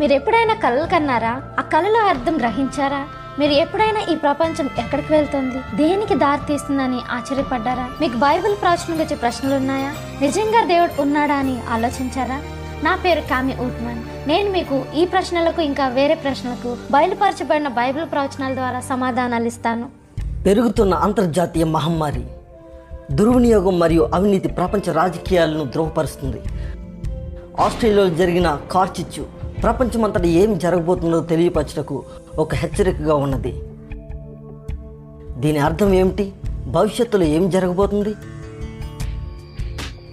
మీరు ఎప్పుడైనా కలలు కన్నారా? ఆ కళలో అర్థం గ్రహించారా? మీరు ఎప్పుడైనా ఈ ప్రపంచం ఎక్కడికి వెళ్తుంది? దేనికి దారి తీస్తుందని ఆశ్చర్యపడ్డారా? మీకు బైబిల్ ప్రవచనం వచ్చే ప్రశ్నలు ఉన్నాయా నిజంగా దేవుడు ఉన్నాడా అని ఆలోచించారా? నా పేరు కామి ఊట్మన్ నేను మీకు ఈ ప్రశ్నలకు ఇంకా వేరే ప్రశ్నలకు బయలుపరచబడిన బైబిల్ ప్రవచనాల ద్వారా సమాధానాలు ఇస్తాను. పెరుగుతున్న అంతర్జాతీయ మహమ్మారి దుర్వినియోగం మరియు అవినీతి ప్రపంచ రాజకీయాలను ధృవపరుస్తుంది. ఆస్ట్రేలియాలో జరిగిన కార్చిచ్చు ప్రపంచమంతటా ఏం జరగబోతుందో తెలియపరచటకు ఒక హెచ్చరికగా ఉన్నది. దీని అర్థం ఏమిటి? భవిష్యత్తులో ఏం జరగబోతుంది?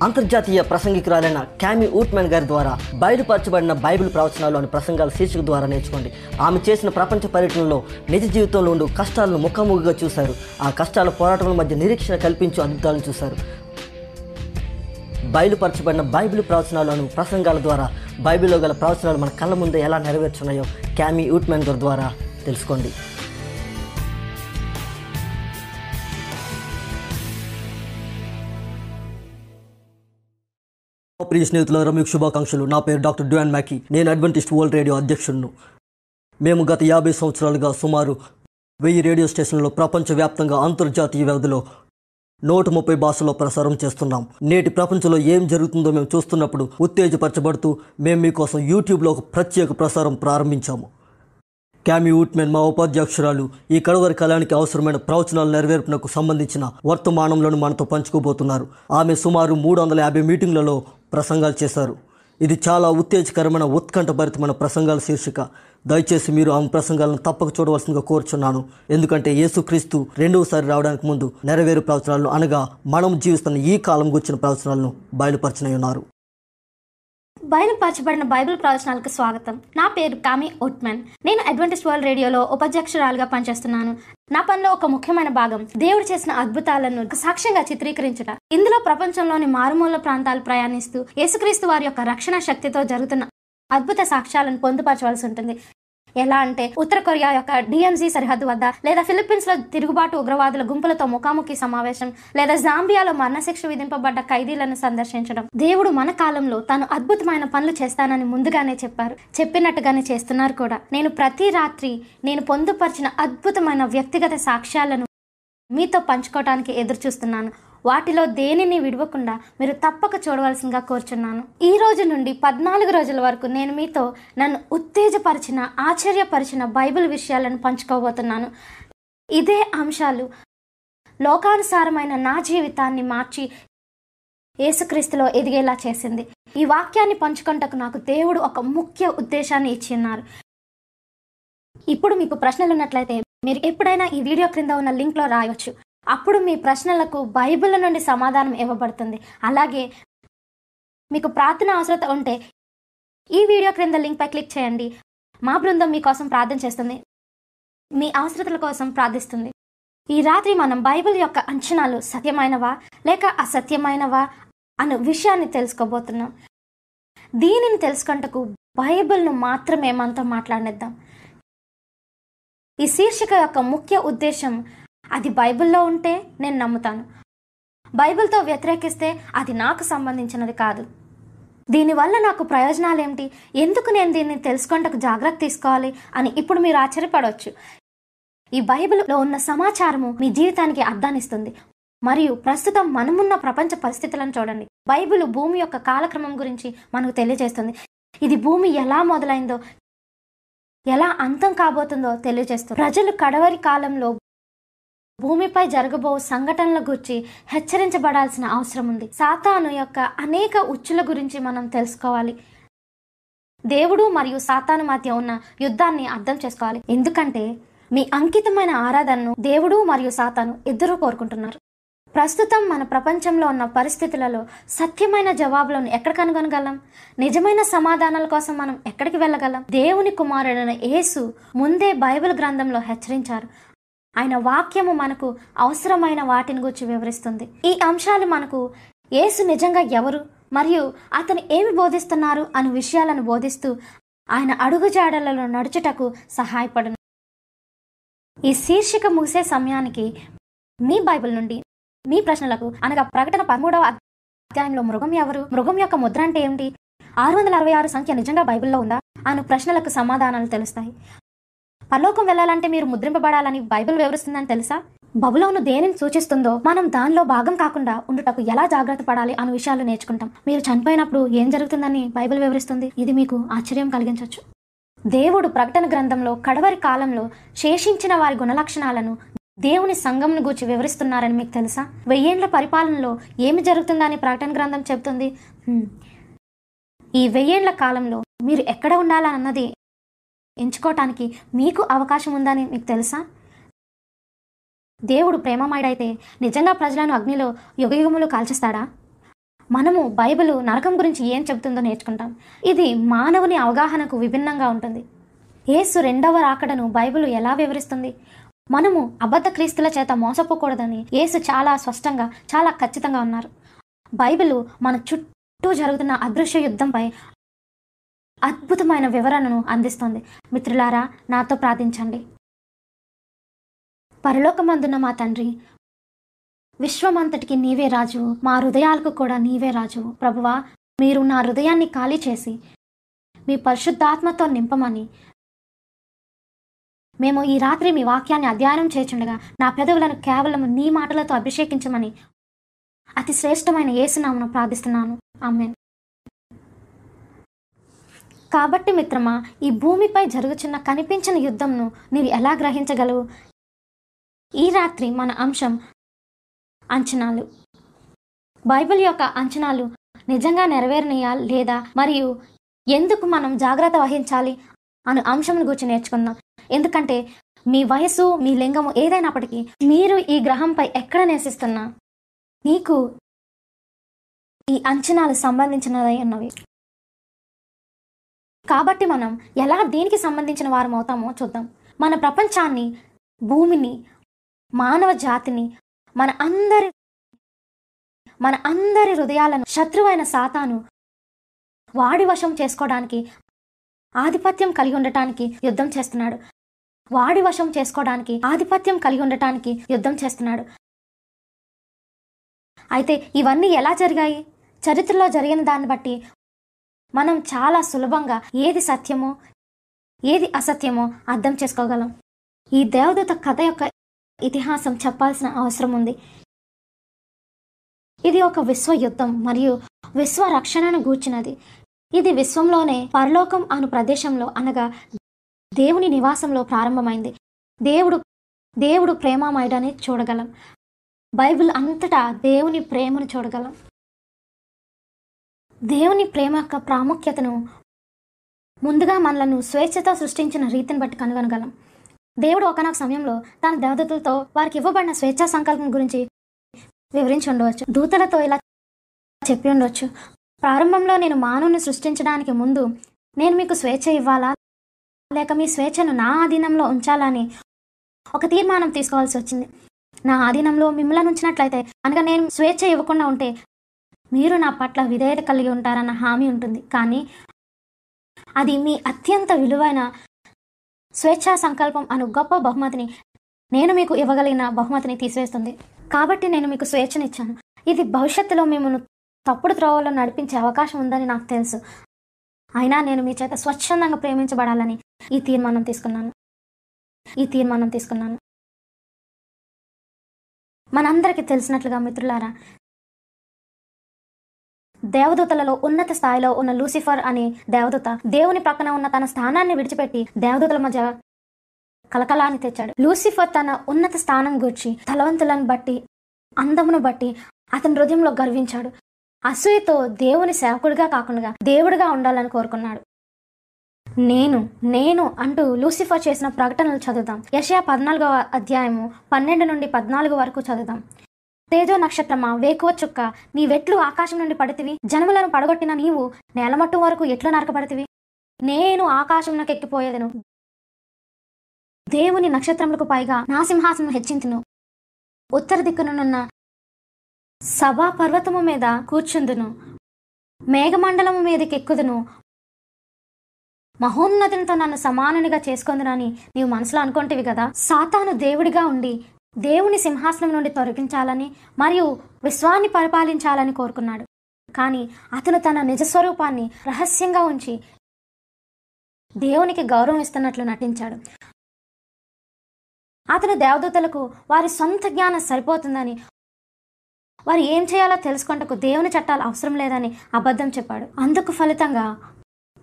అంతర్జాతీయ ప్రసంగికురాలైన క్యామి ఊట్మెన్ గారి ద్వారా బయలుపరచబడిన బైబిల్ ప్రవచనాలు అనే ప్రసంగాల శీర్షిక ద్వారా నేర్చుకోండి. ఆమె చేసిన ప్రపంచ పర్యటనలో నిజ జీవితంలో ఉండు కష్టాలను ముఖాముఖిగా చూశారు. ఆ కష్టాల పోరాటముల మధ్య నిరీక్షణ కల్పించు అద్భుతాలను చూశారు. బయలుపరచబడిన బైబిల్ ప్రవచనాలు ప్రసంగాల ద్వారా బైబిల్లో గల ప్రవచనాలు మన కళ్ళ ముందే ఎలా నెరవేర్చున్నాయో క్యామీ ఊట్మెన్ గారి ద్వారా తెలుసుకోండి. ప్రియ స్నేహితులారా మీకు శుభాకాంక్షలు. నా పేరు డాక్టర్ డ్యూన్ మ్యాకీ. నేను అడ్వెంటిస్ట్ వరల్డ్ రేడియో అధ్యక్షుడును మేము గత యాభై సంవత్సరాలుగా సుమారు వెయ్యి రేడియో స్టేషన్లో ప్రపంచవ్యాప్తంగా అంతర్జాతీయ వ్యవధిలో నూట ముప్పై భాషల్లో ప్రసారం చేస్తున్నాం. నేటి ప్రపంచంలో ఏం జరుగుతుందో మేము చూస్తున్నప్పుడు ఉత్తేజపరచబడుతూ మేము మీకోసం యూట్యూబ్లో ఒక ప్రత్యేక ప్రసారం ప్రారంభించాము. క్యామీ వుట్మెన్ మా ఉపాధ్యక్షురాలు ఈ కడవరి కాలానికి అవసరమైన ప్రవచనాల నెరవేర్పునకు సంబంధించిన వర్తమానంలను మనతో పంచుకోబోతున్నారు. ఆమె సుమారు మూడు వందల యాభై మీటింగ్లలో ప్రసంగాలు చేశారు. ఇది చాలా ఉత్తేజకరమైన ఉత్కంఠభరితమైన ప్రసంగాల శీర్షిక. దయచేసి మీరు ఆమె ప్రసంగాలను తప్పక చూడవలసిందిగా కోరుచున్నాను. ఎందుకంటే యేసుక్రీస్తు రెండవసారి రావడానికి ముందు నెరవేరు ప్రవచనాలను అనగా మనం జీవిస్తున్న ఈ కాలం గుర్చిన ప్రవచనాలను బయలుపరచనై ఉన్నారు బయలుపరచబడిన బైబిల్ ప్రవచనాలకు స్వాగతం. నా పేరు కామి ఒట్మెన్ నేను అడ్వెంటిస్ట్ వరల్డ్ రేడియోలో ఉపాధ్యక్షురాలుగా పనిచేస్తున్నాను. నా పనిలో ఒక ముఖ్యమైన భాగం దేవుడు చేసిన అద్భుతాలను సాక్ష్యంగా చిత్రీకరించుట. ఇందులో ప్రపంచంలోని మారుమూల ప్రాంతాలు ప్రయాణిస్తూ యేసుక్రీస్తు వారి యొక్క రక్షణ శక్తితో జరుగుతున్న అద్భుత సాక్ష్యాలను పొందుపరచవలసి ఉంటుంది. ఎలా అంటే ఉత్తర కొరియా యొక్క డిఎంసీ సరిహద్దు వద్ద లేదా ఫిలిప్పీన్స్లో తిరుగుబాటు ఉగ్రవాదుల గుంపులతో ముఖాముఖి సమావేశం లేదా జాంబియాలో మరణశిక్ష విధింపబడ్డ ఖైదీలను సందర్శించడం. దేవుడు మన కాలంలో తాను అద్భుతమైన పనులు చేస్తానని ముందుగానే చెప్పారు. చెప్పినట్టుగానే చేస్తున్నారు కూడా. నేను ప్రతి రాత్రి నేను పొందుపరిచిన అద్భుతమైన వ్యక్తిగత సాక్ష్యాలను మీతో పంచుకోవడానికి ఎదురు చూస్తున్నాను వాటిలో దేనిని విడవకుండా మీరు తప్పక చూడవలసిందిగా కోరుచున్నాను. ఈ రోజు నుండి పద్నాలుగు రోజుల వరకు నేను మీతో నన్ను ఉత్తేజపరిచిన ఆశ్చర్యపరిచిన బైబిల్ విషయాలను పంచుకోబోతున్నాను. ఇదే అంశాలు లోకానుసారమైన నా జీవితాన్ని మార్చి యేసుక్రీస్తులో ఎదిగేలా చేసింది. ఈ వాక్యాన్ని పంచుకుంటకు నాకు దేవుడు ఒక ముఖ్య ఉద్దేశాన్ని ఇచ్చిన్నారు ఇప్పుడు మీకు ప్రశ్నలు ఉన్నట్లయితే మీరు ఎప్పుడైనా ఈ వీడియో క్రింద ఉన్న లింక్లో రాయవచ్చు అప్పుడు మీ ప్రశ్నలకు బైబిల్ నుండి సమాధానం ఇవ్వబడుతుంది. అలాగే మీకు ప్రార్థన అవసరత ఉంటే ఈ వీడియో క్రింద లింక్పై క్లిక్ చేయండి. మా బృందం మీకోసం ప్రార్థన చేస్తుంది. మీ అవసరతల కోసం ప్రార్థిస్తుంది. ఈ రాత్రి మనం బైబిల్ యొక్క అంచనాలు సత్యమైనవా లేక అసత్యమైనవా అను విషయాన్ని తెలుసుకోబోతున్నాం. దీనిని తెలుసుకుంటకు బైబిల్ను మాత్రమే మనతో మాట్లాడిద్దాం ఈ శీర్షిక యొక్క ముఖ్య ఉద్దేశం అది బైబిల్లో ఉంటే నేను నమ్ముతాను. బైబిల్తో వ్యతిరేకిస్తే అది నాకు సంబంధించినది కాదు. దీనివల్ల నాకు ప్రయోజనాలు ఏమిటి ఎందుకు నేను దీన్ని తెలుసుకుంటకు జాగ్రత్త తీసుకోవాలి అని ఇప్పుడు మీరు ఆశ్చర్యపడవచ్చు. ఈ బైబిల్లో ఉన్న సమాచారము మీ జీవితానికి అర్థాన్నిస్తుంది. మరియు ప్రస్తుతం మనమున్న ప్రపంచ పరిస్థితులను చూడండి. బైబిల్ భూమి యొక్క కాలక్రమం గురించి మనకు తెలియజేస్తుంది. ఇది భూమి ఎలా మొదలైందో ఎలా అంతం కాబోతుందో తెలియజేస్తుంది. ప్రజలు కడవరి కాలంలో భూమిపై జరగబో సంఘటనల గురించి హెచ్చరించబడాల్సిన అవసరం ఉంది. సాతాను యొక్క అనేక ఉచ్చుల గురించి మనం తెలుసుకోవాలి. దేవుడు మరియు సాతాను మధ్య ఉన్న యుద్ధాన్ని అర్థం చేసుకోవాలి. ఎందుకంటే మీ అంకితమైన ఆరాధనను దేవుడు మరియు సాతాను ఇద్దరూ కోరుకుంటున్నారు. ప్రస్తుతం మన ప్రపంచంలో ఉన్న పరిస్థితులలో సత్యమైన జవాబులను ఎక్కడ కనుగొనగలం? నిజమైన సమాధానాల కోసం మనం ఎక్కడికి వెళ్ళగలం? దేవుని కుమారుడైన యేసు ముందే బైబిల్ గ్రంథంలో హెచ్చరించారు. ఆయన వాక్యము మనకు అవసరమైన వాటిని గురించి వివరిస్తుంది. ఈ అంశాలు మనకు యేసు నిజంగా ఎవరు? మరియు అతను ఏమి బోధిస్తున్నారు అని విషయాలను బోధిస్తూ ఆయన అడుగుజాడలలో నడుచుటకు సహాయపడును. ఈ శీర్షిక ముగిసే సమయానికి మీ బైబిల్ నుండి మీ ప్రశ్నలకు అనగా ప్రకటన పదమూడవ అధ్యాయంలో మృగం ఎవరు? మృగం యొక్క ముద్ర అంటే ఏమిటి? ఆరు వందల అరవై ఆరు సంఖ్య నిజంగా బైబిల్లో ఉందా? అను ప్రశ్నలకు సమాధానాలు తెలుస్తాయి. పరలోకం వెళ్ళాలంటే మీరు ముద్రింపబడాలని బైబిల్ వివరిస్తుందని తెలుసా? బబులోను దేనిని సూచిస్తుందో మనం దానిలో భాగం కాకుండా ఉండుటకు ఎలా జాగ్రత్త పడాలి అనే విషయాలు నేర్చుకుంటాం. మీరు చనిపోయినప్పుడు ఏం జరుగుతుందని బైబిల్ వివరిస్తుంది? ఇది మీకు ఆశ్చర్యం కలిగించవచ్చు దేవుడు ప్రకటన గ్రంథంలో కడవరి కాలంలో శేషించిన వారి గుణలక్షణాలను దేవుని సంఘంను గూర్చి వివరిస్తున్నారని మీకు తెలుసా? వెయ్యేండ్ల పరిపాలనలో ఏమి జరుగుతుందని ప్రకటన గ్రంథం చెబుతుంది? ఈ వెయ్యేండ్ల కాలంలో మీరు ఎక్కడ ఉండాలన్నది ఎంచుకోవటానికి మీకు అవకాశం ఉందని మీకు తెలుసా? దేవుడు ప్రేమమాయుడైతే నిజంగా ప్రజలను అగ్నిలో యుగయుగములు కాల్చేస్తాడా? మనము బైబిల్ నరకం గురించి ఏం చెబుతుందో నేర్చుకుంటాం. ఇది మానవుని అవగాహనకు విభిన్నంగా ఉంటుంది. యేసు రెండవ రాకడను బైబిల్ ఎలా వివరిస్తుంది? మనము అబద్ధ క్రీస్తుల చేత మోసపోకూడదని యేసు చాలా స్పష్టంగా చాలా ఖచ్చితంగా ఉన్నారు. బైబిల్ మన చుట్టూ జరుగుతున్న అదృశ్య యుద్ధంపై అద్భుతమైన వివరణను అందిస్తుంది. మిత్రులారా నాతో ప్రార్థించండి. పరలోకమందున మా తండ్రి విశ్వమంతటికి నీవే రాజు మా హృదయాలకు కూడా నీవే రాజు. ప్రభువా మీరు నా హృదయాన్ని ఖాళీ చేసి మీ పరిశుద్ధాత్మతో నింపమని. మేము ఈ రాత్రి మీ వాక్యాన్ని అధ్యయనం చేచుండగా నా పెదవులను కేవలం నీ మాటలతో అభిషేకించమని అతి శ్రేష్టమైన యేసునామను ప్రార్థిస్తున్నాను. ఆమెన్. కాబట్టి మిత్రమా ఈ భూమిపై జరుగుచున్న కనిపించిన యుద్ధంను నీవు ఎలా గ్రహించగలవు? ఈ రాత్రి మన అంశం అంచనాలు. బైబిల్ యొక్క అంచనాలు నిజంగా నెరవేరనీయా లేదా? మరియు ఎందుకు మనం జాగ్రత్త వహించాలి అను అంశం గురించి నేర్చుకుందాం. ఎందుకంటే మీ వయసు మీ లింగము ఏదైనప్పటికీ మీరు ఈ గ్రహంపై ఎక్కడ నివసిస్తున్నా నీకు ఈ అంచనాలు సంబంధించినదై ఉన్నవి. కాబట్టి మనం ఎలా దీనికి సంబంధించిన వారం అవుతామో చూద్దాం. మన ప్రపంచాన్ని భూమిని మానవ జాతిని మన అందరి మన అందరి హృదయాలను శత్రువైన సాతాను వాడి వశం చేసుకోవడానికి ఆధిపత్యం కలిగి ఉండటానికి యుద్ధం చేస్తున్నాడు. వాడి వశం చేసుకోవడానికి ఆధిపత్యం కలిగి ఉండటానికి యుద్ధం చేస్తున్నాడు. అయితే ఇవన్నీ ఎలా జరిగాయి? చరిత్రలో జరిగిన దాన్ని బట్టి మనం చాలా సులభంగా ఏది సత్యమో ఏది అసత్యమో అర్థం చేసుకోగలం. ఈ దేవదూత కథ యొక్క ఇతిహాసం చెప్పాల్సిన అవసరం ఉంది. ఇది ఒక విశ్వ యుద్ధం మరియు విశ్వ రక్షణను గూర్చినది. ఇది విశ్వంలోనే పరలోకం అను ప్రదేశంలో అనగా దేవుని నివాసంలో ప్రారంభమైంది. దేవుడు దేవుడు ప్రేమమయడని చూడగలం. బైబిల్ అంతటా దేవుని ప్రేమను చూడగలం. దేవుని ప్రేమ యొక్క ప్రాముఖ్యతను ముందుగా మనలను స్వేచ్ఛతో సృష్టించిన రీతిని బట్టి కనుగొనగలం. దేవుడు ఒకనొక సమయంలో తన దేవదతులతో వారికి ఇవ్వబడిన స్వేచ్ఛా సంకల్పం గురించి వివరించి ఉండవచ్చు. దూతలతో ఇలా చెప్పి ఉండవచ్చు. ప్రారంభంలో నేను మానవుని సృష్టించడానికి ముందు నేను మీకు స్వేచ్ఛ ఇవ్వాలా? లేక మీ స్వేచ్ఛను నా ఆధీనంలో ఉంచాలని ఒక తీర్మానం తీసుకోవాల్సి వచ్చింది. నా ఆధీనంలో మిమ్మల్ని ఉంచినట్లయితే అనగా నేను స్వేచ్ఛ ఇవ్వకుండా ఉంటే మీరు నా పట్ల విధేయత కలిగి ఉంటారన్న హామీ ఉంటుంది. కానీ అది మీ అత్యంత విలువైన స్వేచ్ఛా సంకల్పం అను గొప్ప బహుమతిని నేను మీకు ఇవ్వగలిగిన బహుమతిని తీసివేస్తుంది. కాబట్టి నేను మీకు స్వేచ్ఛనిచ్చాను. ఇది భవిష్యత్తులో మిమ్మల్ని తప్పుడు త్రోవలో నడిపించే అవకాశం ఉందని నాకు తెలుసు. అయినా నేను మీ చేత స్వచ్ఛందంగా ప్రేమించబడాలని ఈ తీర్మానం తీసుకున్నాను. ఈ తీర్మానం తీసుకున్నాను. మనందరికీ తెలిసినట్లుగా మిత్రులారా దేవదూతలలో ఉన్నత స్థాయిలో ఉన్న లూసిఫర్ అనే దేవదూత దేవుని ప్రక్కన ఉన్న తన స్థానాన్ని విడిచిపెట్టి దేవదూతల మధ్య కలకలాన్ని తెచ్చాడు. లూసిఫర్ తన ఉన్నత స్థానం గూర్చి తలవంతులను బట్టి అందమును బట్టి అతని హృదయంలో గర్వించాడు. అసూయతో దేవుని సేవకుడిగా కాకుండా దేవుడిగా ఉండాలని కోరుకున్నాడు. నేను నేను అంటూ లూసిఫర్ చేసిన ప్రకటనలు చదువుదాం. యషయా పద్నాలుగవ అధ్యాయము పన్నెండు నుండి పద్నాలుగు వరకు చదువుదాం. తేజో నక్షత్రమా? వేకువ చుక్క. నీ వెట్లు ఆకాశం నుండి పడితివి. జనములను పడగొట్టిన నీవు నేలమట్టు వరకు ఎట్లు నరకబడితివి? నేను ఆకాశంలోకి ఎక్కిపోయేదను. దేవుని నక్షత్రములకు పైగా నా సింహాసనం హెచ్చించును ఉత్తర దిక్కునున్న సభా పర్వతము మీద కూర్చుందును. మేఘమండలము మీదకి ఎక్కుదును మహోన్నతునితో నన్ను సమానునిగా చేసుకుందునని నీవు మనసులో అనుకుంటేవి కదా సాతాను దేవుడిగా ఉండి దేవుని సింహాసనం నుండి తొలగించాలని మరియు విశ్వాన్ని పరిపాలించాలని కోరుకున్నాడు. కానీ అతను తన నిజ స్వరూపాన్ని రహస్యంగా ఉంచి దేవునికి గౌరవం ఇస్తున్నట్లు నటించాడు. అతను దేవదూతలకు వారి సొంత జ్ఞానం సరిపోతుందని వారు ఏం చేయాలో తెలుసుకుంటకు దేవుని చట్టాలు అవసరం లేదని అబద్ధం చెప్పాడు. అందుకు ఫలితంగా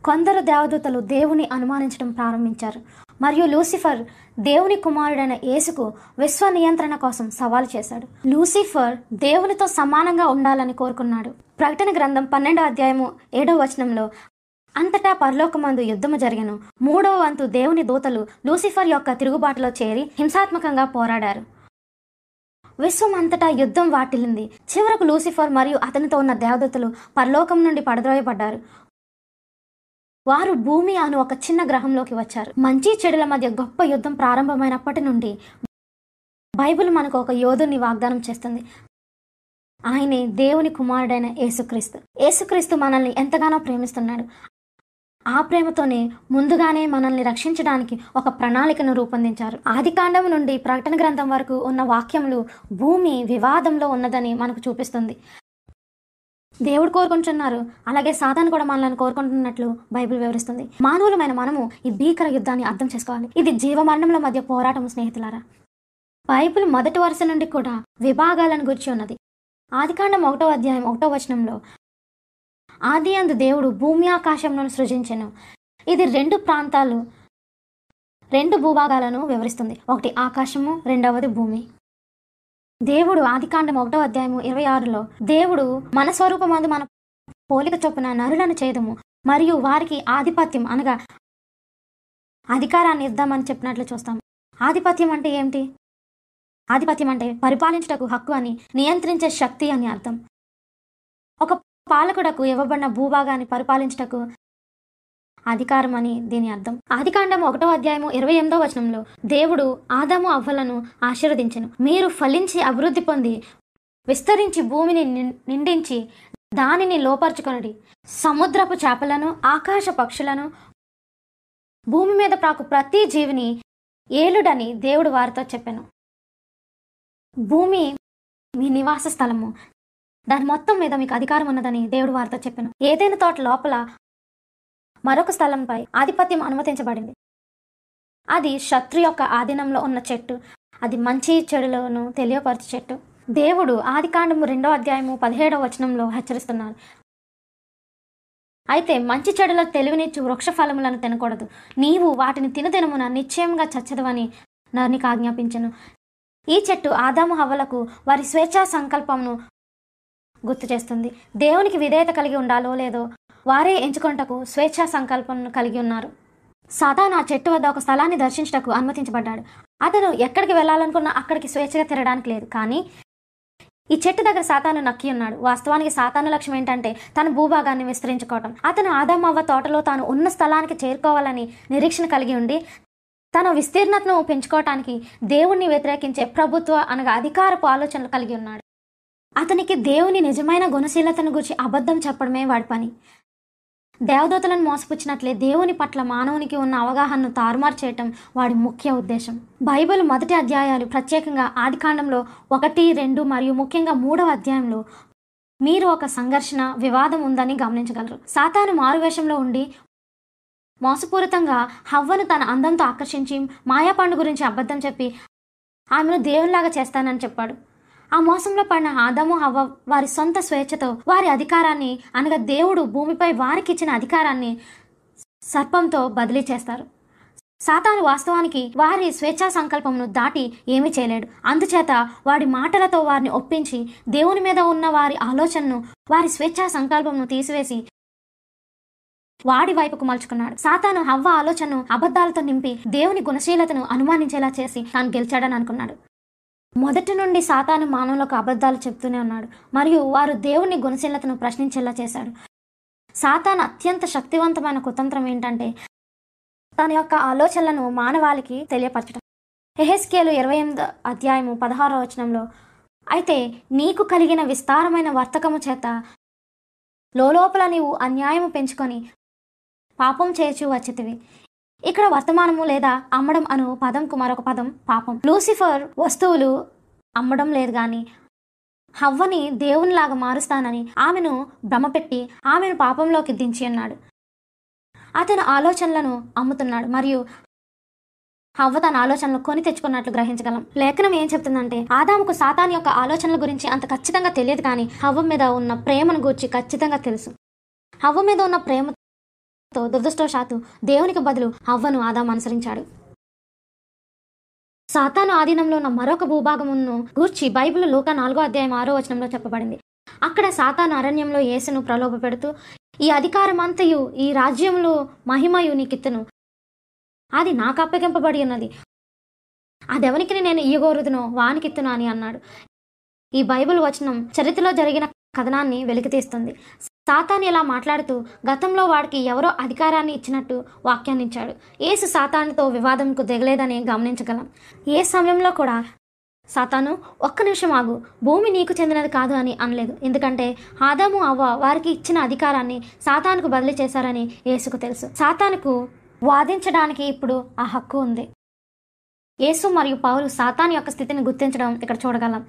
కొందరు దేవదూతలు దేవుని అనుమానించడం ప్రారంభించారు. మరియు లూసిఫర్ దేవుని కుమారుడైన యేసుకు విశ్వ నియంత్రణ కోసం సవాలు చేశాడు. లూసిఫర్ దేవునితో సమానంగా ఉండాలని కోరుకున్నాడు. ప్రకటన గ్రంథం పన్నెండో అధ్యాయము ఏడవ వచనంలో అంతటా పరలోకమందు యుద్ధము జరిగను. మూడవ వంతు దేవుని దూతలు లూసిఫర్ యొక్క తిరుగుబాటులో చేరి హింసాత్మకంగా పోరాడారు. విశ్వం అంతటా యుద్ధం వాటిల్లింది. చివరకు లూసిఫర్ మరియు అతనితో ఉన్న దేవదూతలు పరలోకం నుండి పడద్రోయబడ్డారు. వారు భూమి అను ఒక చిన్న గ్రహంలోకి వచ్చారు. మంచి చెడుల మధ్య గొప్ప యుద్ధం ప్రారంభమైనప్పటి నుండి బైబిల్ మనకు ఒక యోధుని వాగ్దానం చేస్తుంది. ఆయనే దేవుని కుమారుడైన యేసుక్రీస్తు. యేసుక్రీస్తు మనల్ని ఎంతగానో ప్రేమిస్తున్నాడు. ఆ ప్రేమతోనే ముందుగానే మనల్ని రక్షించడానికి ఒక ప్రణాళికను రూపొందించారు. ఆది కాండం నుండి ప్రకటన గ్రంథం వరకు ఉన్న వాక్యములు భూమి వివాదంలో ఉన్నదని మనకు చూపిస్తుంది. దేవుడు కోరుకుంటున్నారు. అలాగే సాతాను కూడా మనల్ని కోరుకుంటున్నట్లు బైబిల్ వివరిస్తుంది. మానవులమైన మనము ఈ భీకర యుద్ధాన్ని అర్థం చేసుకోవాలి. ఇది జీవమరణముల మధ్య పోరాటం స్నేహితులారా. బైబిల్ మొదటి వరుస నుండి కూడా విభాగాలను గురించి ఉన్నది. ఆదికాండం ఒకటో అధ్యాయం ఒకటో వచనంలో ఆది అందు దేవుడు భూమి ఆకాశంను సృజించెను. ఇది రెండు ప్రాంతాలు రెండు భూభాగాలను వివరిస్తుంది. ఒకటి ఆకాశము రెండవది భూమి. దేవుడు ఆదికాండం ఒకటో అధ్యాయము ఇరవై ఆరులో దేవుడు మన స్వరూపమందు మన పోలిక చొప్పున నరులను చేయదము మరియు వారికి ఆధిపత్యం అనగా అధికారాన్ని ఇద్దామని చెప్పినట్లు చూస్తాం ఆధిపత్యం అంటే ఏమిటి? ఆధిపత్యం అంటే పరిపాలించుటకు హక్కు అని నియంత్రించే శక్తి అని అర్థం. ఒక పాలకుడకు ఇవ్వబడిన భూభాగాన్ని పరిపాలించుటకు అధికారం అని దీని అర్థం. ఆదికాండం ఒకటో అధ్యాయము ఇరవై ఎనిమిదో వచనంలో దేవుడు ఆదాము అవ్వలను ఆశీర్వదించను. మీరు ఫలించి అభివృద్ధి పొంది విస్తరించి భూమిని నిం- నిండించి దానిని లోపరుచుకొనడి. సముద్రపు చేపలను ఆకాశ పక్షులను భూమి మీద ప్రాకు ప్రతి జీవిని ఏలుడని దేవుడు వారితో చెప్పాను. భూమి మీ నివాస స్థలము. దాని మొత్తం మీద మీకు అధికారం ఉన్నదని దేవుడు వారితో చెప్పాను. ఏదైనా తోట లోపల మరొక స్థలంపై ఆధిపత్యం అనుమతించబడింది. అది శత్రు యొక్క ఆధీనంలో ఉన్న చెట్టు. అది మంచి చెడులను తెలియపరచు చెట్టు. దేవుడు ఆదికాండము రెండో అధ్యాయము పదిహేడవ వచనంలో హెచ్చరిస్తున్నారు. అయితే మంచి చెడుల తెలివినిచ్చు వృక్ష ఫలములను తినకూడదు. నీవు వాటిని తినదినమున నిశ్చయంగా చచ్చదవని నరునికి ఆజ్ఞాపించను. ఈ చెట్టు ఆదాము హవ్వలకు వారి స్వేచ్ఛా సంకల్పమును గుర్తు చేస్తుంది. దేవునికి విధేయత కలిగి ఉండాలో లేదో వారే ఎంచుకొంటకు స్వేచ్ఛా సంకల్పం కలిగి ఉన్నారు. సాతాను ఆ చెట్టు వద్ద ఒక స్థలాన్ని దర్శించటకు అనుమతించబడ్డాడు. అతను ఎక్కడికి వెళ్ళాలనుకున్నా అక్కడికి స్వేచ్ఛగా తిరగడానికి లేదు. కానీ ఈ చెట్టు దగ్గర సాతాను నక్కి ఉన్నాడు. వాస్తవానికి సాతాను లక్ష్యం ఏంటంటే తన భూభాగాన్ని విస్తరించుకోవటం. అతను ఆదామవ్వ తోటలో తాను ఉన్న స్థలానికి చేరుకోవాలని నిరీక్షణ కలిగి ఉండి తన విస్తీర్ణతను పెంచుకోవటానికి దేవుణ్ణి వ్యతిరేకించే ప్రభుత్వ అనగా అధికారపు ఆలోచనలు కలిగి ఉన్నాడు. అతనికి దేవుని నిజమైన గుణశీలతను గురించి అబద్ధం చెప్పడమే వాడి పని. దేవదూతలను మోసపుచ్చినట్లే దేవుని పట్ల మానవునికి ఉన్న అవగాహనను తారుమారు చేయటం వాడి ముఖ్య ఉద్దేశం. బైబిల్ మొదటి అధ్యాయాలు ప్రత్యేకంగా ఆదికాండంలో ఒకటి రెండు మరియు ముఖ్యంగా మూడవ అధ్యాయంలో మీరు ఒక సంఘర్షణ వివాదం ఉందని గమనించగలరు. సాతాను మారువేషంలో ఉండి మోసపూరితంగా హవ్వను తన అందంతో ఆకర్షించి మాయాపండు గురించి అబద్ధం చెప్పి ఆమెను దేవునిలాగా చేస్తానని చెప్పాడు. ఆ మోసంలో పడిన ఆదాము హవ్వ వారి సొంత స్వేచ్ఛతో వారి అధికారాన్ని అనగా దేవుడు భూమిపై వారికి ఇచ్చిన అధికారాన్ని సర్పంతో బదిలీ చేస్తారు. సాతాను వాస్తవానికి వారి స్వేచ్ఛా సంకల్పమును దాటి ఏమీ చేయలేడు. అందుచేత వాడి మాటలతో వారిని ఒప్పించి దేవుని మీద ఉన్న వారి ఆలోచనను వారి స్వేచ్ఛా సంకల్పమును తీసివేసి వాడి వైపుకు మలుచుకున్నాడు. సాతాను హవ్వ ఆలోచనను అబద్ధాలతో నింపి దేవుని గుణశీలతను అనుమానించేలా చేసి తాను గెలిచాడని అనుకున్నాడు. మొదటి నుండి సాతాను మానవులకు అబద్ధాలు చెప్తూనే ఉన్నాడు. మరియు వారు దేవుని గుణశీలతను ప్రశ్నించేలా చేశాడు. సాతాను అత్యంత శక్తివంతమైన కుతంత్రం ఏంటంటే తన యొక్క ఆలోచనలను మానవాళికి తెలియపరచడం ఎహెస్కేలు ఇరవై ఎనిమిది అధ్యాయము పదహారో వచనంలో అయితే నీకు కలిగిన విస్తారమైన వర్తకము చేత లోపల నీవు అన్యాయము పెంచుకొని పాపం చేయచు వచ్చితివి ఇక్కడ వర్తమానము లేదా అమ్మడం అను పదంకు మరొక పదం పాపం. లూసిఫర్ వస్తువులు అమ్మడం లేదు కానీ హవ్వని దేవునిలాగా మారుస్తానని ఆమెను భ్రమపెట్టి ఆమెను పాపంలోకి దించి అన్నాడు. అతను ఆలోచనలను అమ్ముతున్నాడు మరియు హవ్వ తన ఆలోచనలు కొని తెచ్చుకున్నట్లు గ్రహించగలం. లేఖనం ఏం చెప్తుందంటే ఆదాముకు సాతాన్ యొక్క ఆలోచనల గురించి అంత ఖచ్చితంగా తెలియదు కానీ హవ్వ మీద ఉన్న ప్రేమను గూర్చి ఖచ్చితంగా తెలుసు. హవ్వ మీద ఉన్న ప్రేమ తో దురదృష్టవశాత్తు దేవునికి బదులు అవ్వను ఆదాం అనుసరించాడు. సాతాను ఆధీనంలో ఉన్న మరొక భూభాగమును గూర్చి బైబిల్ లోక నాలుగో అధ్యాయం ఆరో వచనంలో చెప్పబడింది. అక్కడ సాతాను అరణ్యంలో యేసును ప్రలోభ పెడుతూ ఈ అధికారం అంతయు ఈ రాజ్యంలో మహిమయు నీకిత్తును. అది నాకు అప్పగింపబడి ఉన్నది. అదెవనికి నేను ఇయ్యగోరుదునో వానికిత్తును అని అన్నాడు. ఈ బైబిల్ వచనం చరిత్రలో జరిగిన కథనాన్ని వెలికితీస్తుంది. సాతాన్ ఇలా మాట్లాడుతూ గతంలో వాడికి ఎవరో అధికారాన్ని ఇచ్చినట్టు వ్యాఖ్యానించాడు. ఏసు సాతానుతో వివాదంకు దిగలేదని గమనించగలం. ఏ సమయంలో కూడా సాతాను ఒక్క నిమిషం ఆగు భూమి నీకు చెందినది కాదు అని అనలేదు. ఎందుకంటే ఆదాము అవ్వ వారికి ఇచ్చిన అధికారాన్ని సాతానుకు బదిలీ చేశారని యేసుకు తెలుసు. సాతానుకు వాదించడానికి ఇప్పుడు ఆ హక్కు ఉంది. యేసు మరియు పౌలు సాతాన్ యొక్క స్థితిని గుర్తించడం ఇక్కడ చూడగలం.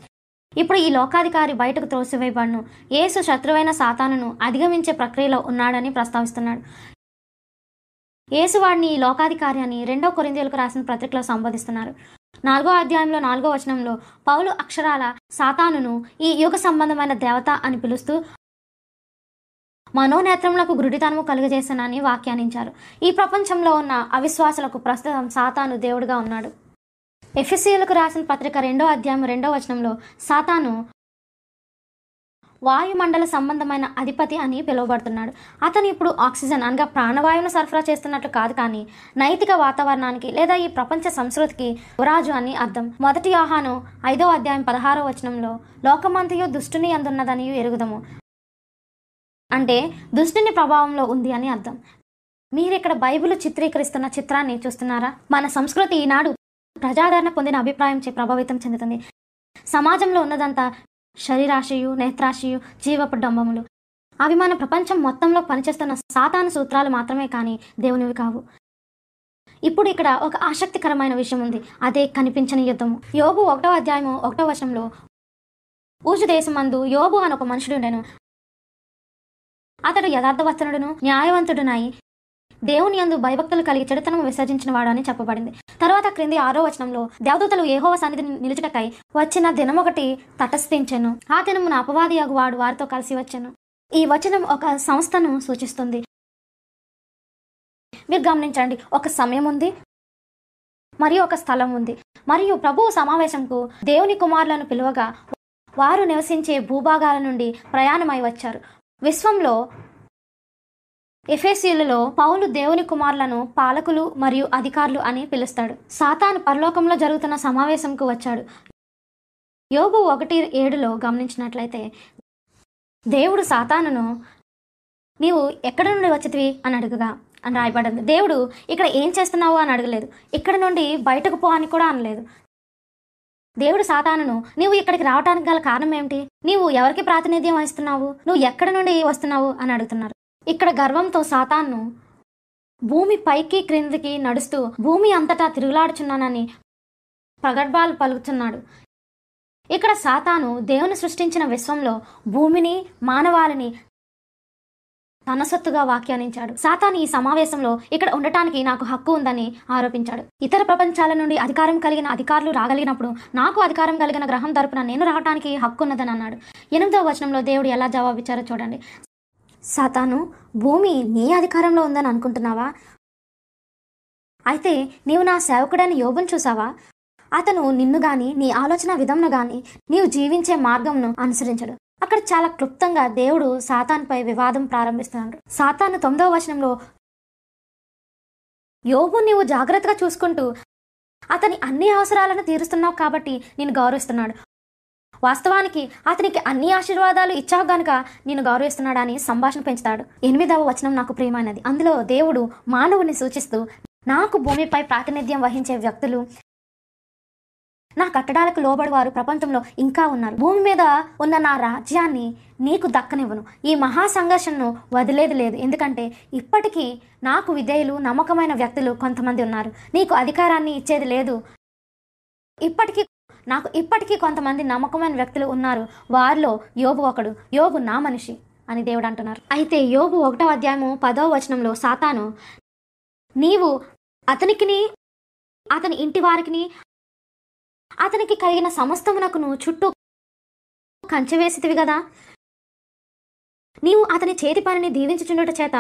ఇప్పుడు ఈ లోకాధికారి బయటకు త్రోసివేయబడును. యేసు శత్రువైన సాతానును అధిగమించే ప్రక్రియలో ఉన్నాడని ప్రస్తావిస్తున్నాడు. యేసువాడిని ఈ లోకాధికారి అని రెండో కొరిందేలకు రాసిన పత్రికలో సంబోధిస్తున్నారు. నాలుగో అధ్యాయంలో నాలుగో వచనంలో పౌలు అక్షరాల సాతానును ఈ యుగ సంబంధమైన దేవత అని పిలుస్తూ మనోనేత్రములకు గురుడితనము కలుగజేశానని వ్యాఖ్యానించారు. ఈ ప్రపంచంలో ఉన్న అవిశ్వాసులకు ప్రస్తుతం సాతాను దేవుడిగా ఉన్నాడు. ఎఫ్ఎస్సీలకు రాసిన పత్రిక రెండో అధ్యాయం రెండో వచనంలో సాతాను వాయుమండల సంబంధమైన అధిపతి అని పిలువబడుతున్నాడు. అతను ఇప్పుడు ఆక్సిజన్ అనగా ప్రాణవాయువును సరఫరా చేస్తున్నట్లు కాదు కానీ నైతిక వాతావరణానికి లేదా ఈ ప్రపంచ సంస్కృతికి యువరాజు అని అర్థం. మొదటి ఆహాను ఐదో అధ్యాయం పదహారో వచనంలో లోకమంతయు దుష్టుని అందున్నదని ఎరుగుదము. అంటే దుష్టుని ప్రభావంలో ఉంది అని అర్థం. మీరు ఇక్కడ బైబిల్ చిత్రీకరిస్తున్న చిత్రాన్ని చూస్తున్నారా? మన సంస్కృతి ఈనాడు ప్రజాదరణ పొందిన అభిప్రాయం చే ప్రభావితం చెందుతుంది. సమాజంలో ఉన్నదంతా శరీరాశయు నేత్రాశయు జీవపు డంబములు అవి మన ప్రపంచం మొత్తంలో పనిచేస్తున్న సాతాను సూత్రాలు మాత్రమే కానీ దేవునివి కావు. ఇప్పుడు ఇక్కడ ఒక ఆసక్తికరమైన విషయం ఉంది. అదే కనిపించని యుద్ధము. యోబు ఒకటో అధ్యాయము ఒకటో వశంలో ఊజు దేశమందు యోబు అని ఒక మనుషుడు ఉండెను అతడు యథార్థవస్తనుడును న్యాయవంతుడునై దేవుని యందు భయభక్తులు కలిగి చెడుతనం విసర్జించిన వాడు అని చెప్పబడింది. తర్వాత క్రింది ఆరో వచనంలో దేవదూతలు ఏహోవ సన్నిధిని నిలుచుటకై వచ్చిన దినమొకటి తటస్థించెను ఆ దినమున అపవాది వాడు వారితో కలిసి వచ్చెను. ఈ వచనం ఒక సంస్థను సూచిస్తుంది. మీరు గమనించండి ఒక సమయం ఉంది మరియు ఒక స్థలం ఉంది మరియు ప్రభువు సమావేశంకు దేవుని కుమారులను పిలువగా వారు నివసించే భూభాగాల నుండి ప్రయాణమై వచ్చారు. విశ్వంలో ఎఫేసీలలో పౌలు దేవుని కుమారులను పాలకులు మరియు అధికారులు అని పిలుస్తాడు. సాతాను పరలోకంలో జరుగుతున్న సమావేశంకు వచ్చాడు. యోగు ఒకటి ఏడులో గమనించినట్లయితే దేవుడు సాతానును నీవు ఎక్కడి నుండి వచ్చితివి అని అడుగుగా అని రాయబడింది. దేవుడు ఇక్కడ ఏం చేస్తున్నావు? అని అడగలేదు. ఇక్కడ నుండి బయటకు పో అని కూడా అనలేదు. దేవుడు సాతానును నీవు ఇక్కడికి రావడానికి గల కారణం ఏమిటి? నీవు ఎవరికి ప్రాతినిధ్యం వహిస్తున్నావు? నువ్వు ఎక్కడ నుండి వస్తున్నావు? అని అడుగుతున్నారు. ఇక్కడ గర్వంతో సాతాన్ను భూమి పైకి క్రిందికి నడుస్తూ భూమి అంతటా తిరుగులాడుచున్నానని ప్రగడ్భాలు పలుకుతున్నాడు. ఇక్కడ సాతాను దేవుని సృష్టించిన విశ్వంలో భూమిని మానవాళిని తన సొత్తుగా వ్యాఖ్యానించాడు. సాతాను ఈ సమావేశంలో ఇక్కడ ఉండటానికి నాకు హక్కు ఉందని ఆరోపించాడు. ఇతర ప్రపంచాల నుండి అధికారం కలిగిన అధికారులు రాగలిగినప్పుడు నాకు అధికారం కలిగిన గ్రహం తరపున నేను రావడానికి హక్కు ఉన్నదని అన్నాడు. ఎనిమిదవ వచనంలో దేవుడు ఎలా జవాబిచ్చారో చూడండి. సాతాను భూమి నీ అధికారంలో ఉందని అనుకుంటున్నావా? అయితే నీవు నా సేవకుడని యోబును చూసావా? అతను నిన్ను గాని నీ ఆలోచన విధంను గాని నీవు జీవించే మార్గంను అనుసరించడు. అక్కడ చాలా క్లుప్తంగా దేవుడు సాతాన్పై వివాదం ప్రారంభిస్తున్నాడు. సాతాను తొమ్మిదవ వచనంలో యోబు నీవు జాగ్రత్తగా చూసుకుంటూ అతని అన్ని అవసరాలను తీరుస్తున్నావు కాబట్టి నేను గౌరవిస్తున్నాడు. వాస్తవానికి అతనికి అన్ని ఆశీర్వాదాలు ఇచ్చావు గనుక నేను గౌరవిస్తున్నాడని సంభాషణ పెంచుతాడు. ఎనిమిదవ వచనం నాకు ప్రియమైనది. అందులో దేవుడు మానవుని సూచిస్తూ నాకు భూమిపై ప్రాతినిధ్యం వహించే వ్యక్తులు నా కట్టడాలకు లోబడి వారు ప్రపంచంలో ఇంకా ఉన్నారు. భూమి మీద ఉన్న నా రాజ్యాన్ని నీకు దక్కనివ్వను. ఈ మహా సంఘర్షణను వదిలేది లేదు. ఎందుకంటే ఇప్పటికీ నాకు విధేయులు నమ్మకమైన వ్యక్తులు కొంతమంది ఉన్నారు. నీకు అధికారాన్ని ఇచ్చేది లేదు. ఇప్పటికీ నాకు ఇప్పటికీ కొంతమంది నమ్మకమైన వ్యక్తులు ఉన్నారు. వారిలో యోబు ఒకడు. యోబు నా మనిషి అని దేవుడు అంటున్నారు. అయితే యోబు ఒకటో అధ్యాయము పదో వచనంలో సాతాను నీవు అతనికిని అతని ఇంటి వారికిని అతనికి కలిగిన సమస్తమునకును చుట్టూ కంచె వేసితివి కదా నీవు అతని చేతి పనిని దీవించుచుండట చేత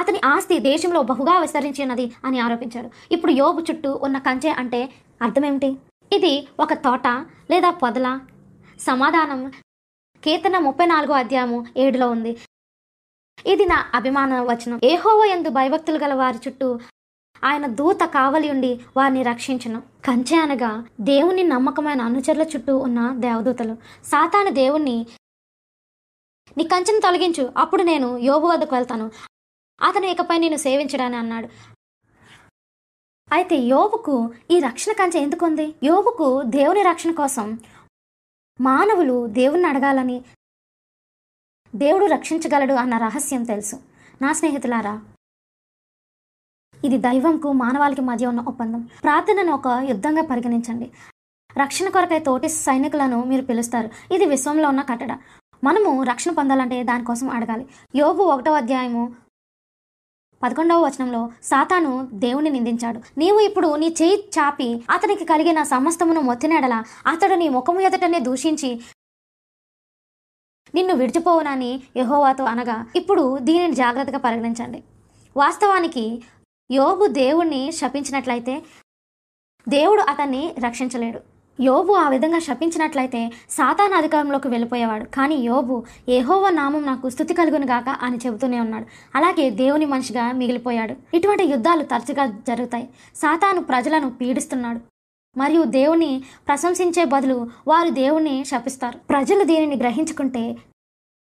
అతని ఆస్తి దేశంలో బహుగా విస్తరించినది అని ఆరోపించాడు. ఇప్పుడు యోబు చుట్టూ ఉన్న కంచె అంటే అర్థమేమిటి? ఇది ఒక తోట లేదా పొదల? సమాధానం కీర్తన ముప్పై నాలుగో అధ్యాయము ఏడులో ఉంది. ఇది నా అభిమాన వచనం. ఏహోవ ఎందు భయభక్తులు గల వారి చుట్టూ ఆయన దూత కావలి ఉండి వారిని రక్షించను. కంచె అనగా దేవుని నమ్మకమైన అనుచరుల చుట్టూ ఉన్న దేవదూతలు. సాతాను దేవుణ్ణి నీ కంచెను తొలగించు అప్పుడు నేను యోగు వద్దకు వెళ్తాను. అతను ఇకపై నేను సేవించడాని అన్నాడు. అయితే యోవుకు ఈ రక్షణ కంచె ఎందుకుంది? యోవుకు దేవుని రక్షణ కోసం మానవులు దేవుణ్ణి అడగాలని దేవుడు రక్షించగలడు అన్న రహస్యం తెలుసు. నా స్నేహితులారా ఇది దైవంకు మానవాళికి మధ్య ఉన్న ఒప్పందం. ప్రార్థనను ఒక యుద్ధంగా పరిగణించండి. రక్షణ కొరకై తోటి సైనికులను మీరు పిలుస్తారు. ఇది విశ్వంలో ఉన్న కట్టడ. మనము రక్షణ పొందాలంటే దానికోసం అడగాలి. యోగు ఒకటో అధ్యాయము పదకొండవ వచనంలో సాతాను దేవుని నిందించాడు. నీవు ఇప్పుడు నీ చేయి చాపి అతనికి కలిగిన సమస్తమును మొత్తినెడల. అతడు నీ ముఖము ఎదుటనే దూషించి నిన్ను విడిచిపోవునని యహోవాతో అనగా ఇప్పుడు దీనిని జాగ్రత్తగా పరిగణించండి. వాస్తవానికి యోబు దేవుణ్ణి శపించినట్లయితే దేవుడు అతన్ని రక్షించలేడు. యోబు ఆ విధంగా శపించినట్లయితే సాతాన్ అధికారంలోకి వెళ్ళిపోయేవాడు. కానీ యోబు ఏహోవ నామం నాకు స్థుతి కలుగును గాక అని చెబుతూనే ఉన్నాడు. అలాగే దేవుని మనిషిగా మిగిలిపోయాడు. ఇటువంటి యుద్ధాలు తరచుగా జరుగుతాయి. సాతాను ప్రజలను పీడిస్తున్నాడు. మరియు దేవుని ప్రశంసించే బదులు వారు దేవుణ్ణి శపిస్తారు. ప్రజలు దీనిని గ్రహించుకుంటే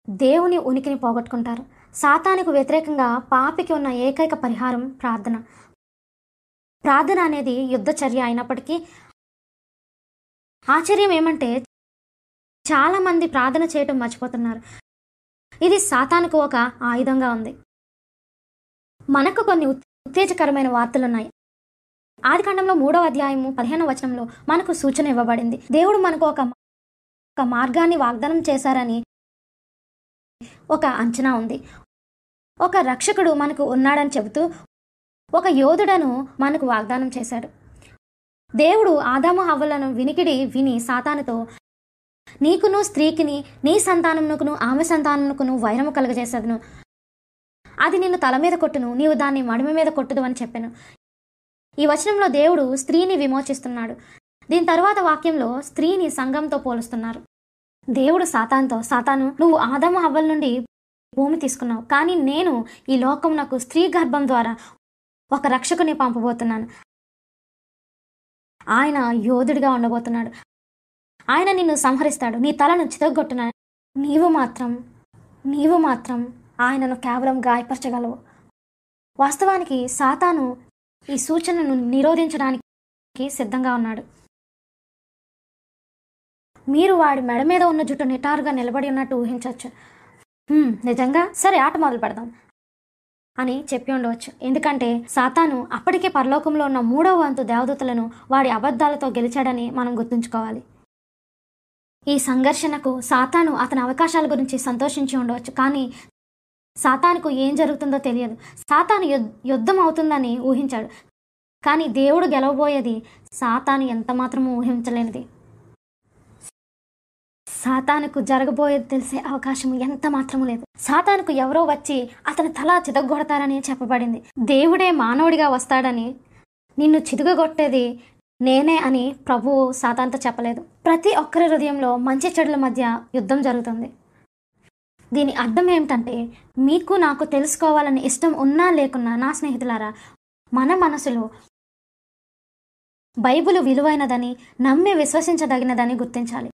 దేవుని ఉనికిని పోగొట్టుకుంటారు. సాతానికి వ్యతిరేకంగా పాపికి ఉన్న ఏకైక పరిహారం ప్రార్థన. ప్రార్థన అనేది యుద్ధచర్య అయినప్పటికీ ఆశ్చర్యం ఏమంటే చాలామంది ప్రార్థన చేయటం మర్చిపోతున్నారు. ఇది సాతానుకు ఒక ఆయుధంగా ఉంది. మనకు కొన్ని ఉత్తేజకరమైన వార్తలున్నాయి. ఆది కాండంలో మూడవ అధ్యాయము పదిహేనవ వచనంలో మనకు సూచన ఇవ్వబడింది. దేవుడు మనకు ఒక ఒక మార్గాన్ని వాగ్దానం చేశారని ఒక అంచనా ఉంది. ఒక రక్షకుడు మనకు ఉన్నాడని చెబుతూ ఒక యోధుడను మనకు వాగ్దానం చేశాడు. దేవుడు ఆదాము హవ్వలను వినికిడి విని సాతానుతో నీకును స్త్రీకిని నీ సంతానమునకును ఆమె సంతానమునకును వైరము కలుగజేసేదను. అది నిన్ను తల మీద కొట్టును నీవు దాన్ని మడిమ మీద కొట్టుదు అని చెప్పాను. ఈ వచనంలో దేవుడు స్త్రీని విమోచిస్తున్నాడు. దీని తరువాత వాక్యంలో స్త్రీని సంఘంతో పోలుస్తున్నారు. దేవుడు సాతాన్తో సాతాను నువ్వు ఆదాము హవ్వల నుండి భూమి తీసుకున్నావు. కానీ నేను ఈ లోకమునకు స్త్రీ గర్భం ద్వారా ఒక రక్షకుని పంపబోతున్నాను. ఆయన యోధుడిగా ఉండబోతున్నాడు. ఆయన నిన్ను సంహరిస్తాడు. నీ తలను చితగొట్టున నీవు మాత్రం నీవు మాత్రం ఆయనను కేవలం గాయపరచగలవు. వాస్తవానికి సాతాను ఈ సూచనను నిరోధించడానికి సిద్ధంగా ఉన్నాడు. మీరు వాడి మెడ మీద ఉన్న జుట్టు నిటారుగా నిలబడి ఉన్నట్టు ఊహించవచ్చు. నిజంగా? సరే ఆట మొదలు పెడదాం అని చెప్పి ఉండవచ్చు. ఎందుకంటే సాతాను అప్పటికే పరలోకంలో ఉన్న మూడవ వంతు దేవదూతలను వాడి అబద్ధాలతో గెలిచాడని మనం గుర్తుంచుకోవాలి. ఈ సంఘర్షణకు సాతాను అతని అవకాశాల గురించి సంతోషించి ఉండవచ్చు. కానీ సాతానుకు ఏం జరుగుతుందో తెలియదు. సాతాను యుద్- యుద్ధం అవుతుందని ఊహించాడు. కానీ దేవుడు గెలవబోయేది సాతాను ఎంతమాత్రమూ ఊహించలేనిది. సాతానుకు జరగబోయేది తెలిసే అవకాశం ఎంత మాత్రము లేదు. సాతానుకు ఎవరో వచ్చి అతని తల చితగొడతారని చెప్పబడింది. దేవుడే మానవుడిగా వస్తాడని నిన్ను చితుగగొట్టేది నేనే అని ప్రభువు సాతాన్తో చెప్పలేదు. ప్రతి ఒక్కరి హృదయంలో మంచి చెడుల మధ్య యుద్ధం జరుగుతుంది. దీని అర్థం ఏమిటంటే మీకు నాకు తెలుసుకోవాలని ఇష్టం ఉన్నా లేకున్నా నా స్నేహితులారా మన మనసులో బైబిల్ విలువైనదని నమ్మి విశ్వసించదగినదని గుర్తించాలి.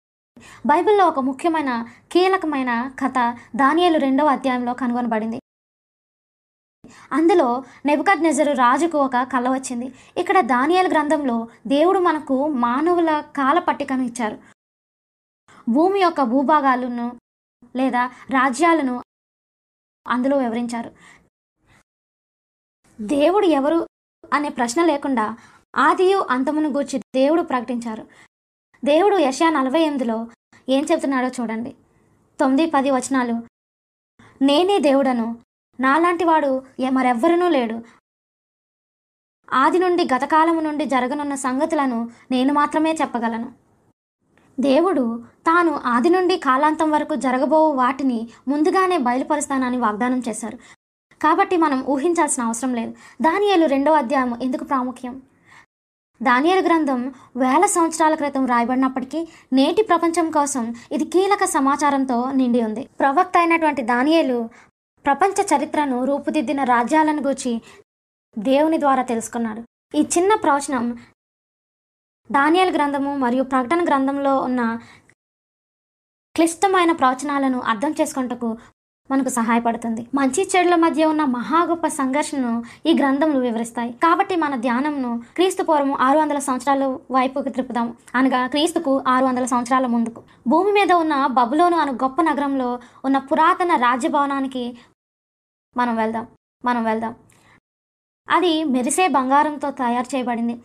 బైబిల్లో ఒక ముఖ్యమైన కీలకమైన కథ దానియలు రెండవ అధ్యాయంలో కనుగొనబడింది. అందులో నెబుకద్ నెజరు రాజుకు ఒక కళ వచ్చింది. ఇక్కడ దానియేలు గ్రంథంలో దేవుడు మనకు మానవుల కాల పట్టికను ఇచ్చారు. భూమి యొక్క భూభాగాలను లేదా రాజ్యాలను అందులో వివరించారు. దేవుడు ఎవరు అనే ప్రశ్న లేకుండా ఆదియు అంతమును గూర్చి దేవుడు ప్రకటించారు. దేవుడు యశా నలభై ఎనిమిదిలో ఏం చెబుతున్నాడో చూడండి. తొమ్మిది పది వచనాలు. నేనే దేవుడను నాలాంటి వాడు ఎ- మరెవ్వరునూ లేడు. ఆది నుండి గతకాలము నుండి జరగనున్న సంగతులను నేను మాత్రమే చెప్పగలను. దేవుడు తాను ఆది నుండి కాలాంతం వరకు జరగబో వాటిని ముందుగానే బయలుపరుస్తానని వాగ్దానం చేశారు. కాబట్టి మనం ఊహించాల్సిన అవసరం లేదు. దానియేలు రెండో అధ్యాయం ఎందుకు ప్రాముఖ్యం? దానియల్ గ్రంథం వేల సంవత్సరాల క్రితం రాయబడినప్పటికీ నేటి ప్రపంచం కోసం ఇది కీలక సమాచారంతో నిండి ఉంది. ప్రవక్త అయినటువంటి దానియలు ప్రపంచ చరిత్రను రూపుదిద్దిన రాజ్యాలను గూర్చి దేవుని ద్వారా తెలుసుకున్నాడు. ఈ చిన్న ప్రవచనం దానియల్ గ్రంథము మరియు ప్రకటన గ్రంథంలో ఉన్న క్లిష్టమైన ప్రవచనాలను అర్థం చేసుకుంటకు మనకు సహాయపడుతుంది. మంచి చెడుల మధ్య ఉన్న మహా గొప్ప సంఘర్షణను ఈ గ్రంథములు వివరిస్తాయి. కాబట్టి మన ధ్యానంను క్రీస్తు పూర్వం ఆరు వందల సంవత్సరాల వైపుకి త్రిప్పుదాం అనగా క్రీస్తుకు ఆరు వందల సంవత్సరాల ముందుకు. భూమి మీద ఉన్న బబులోను అను గొప్ప నగరంలో ఉన్న పురాతన రాజ్యభవనానికి మనం వెళ్దాం. మనం వెళ్దాం. అది మెరిసే బంగారంతో తయారు చేయబడింది.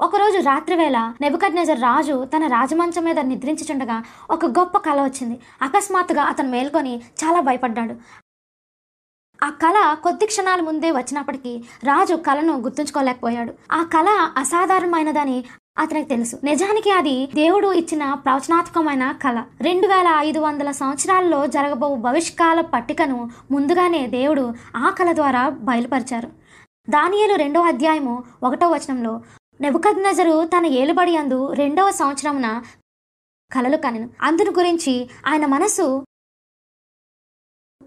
ఒకరోజు రాత్రివేళ నెబుకడ్నెజర్ రాజు తన రాజమంచం మీద నిద్రించుచుండగా ఒక గొప్ప కళ వచ్చింది. అకస్మాత్తుగా అతను మేల్కొని చాలా భయపడ్డాడు. ఆ కళ కొద్ది క్షణాల ముందే వచ్చినప్పటికీ రాజు కళను గుర్తుంచుకోలేకపోయాడు. ఆ కళ అసాధారణమైనదని అతనికి తెలుసు. నిజానికి అది దేవుడు ఇచ్చిన ప్రవచనాత్మకమైన కళ రెండు వేల ఐదు వందల సంవత్సరాల్లో జరగబో భవిష్కాల పట్టికను ముందుగానే దేవుడు ఆ కళ ద్వారా బయలుపరిచారు. దానియలు రెండో అధ్యాయము ఒకటో వచనంలో నెబుకద్నజరు తన ఏలుబడి అందు రెండవ సంవత్సరమున కలలు కనెను. అందును గురించి ఆయన మనసు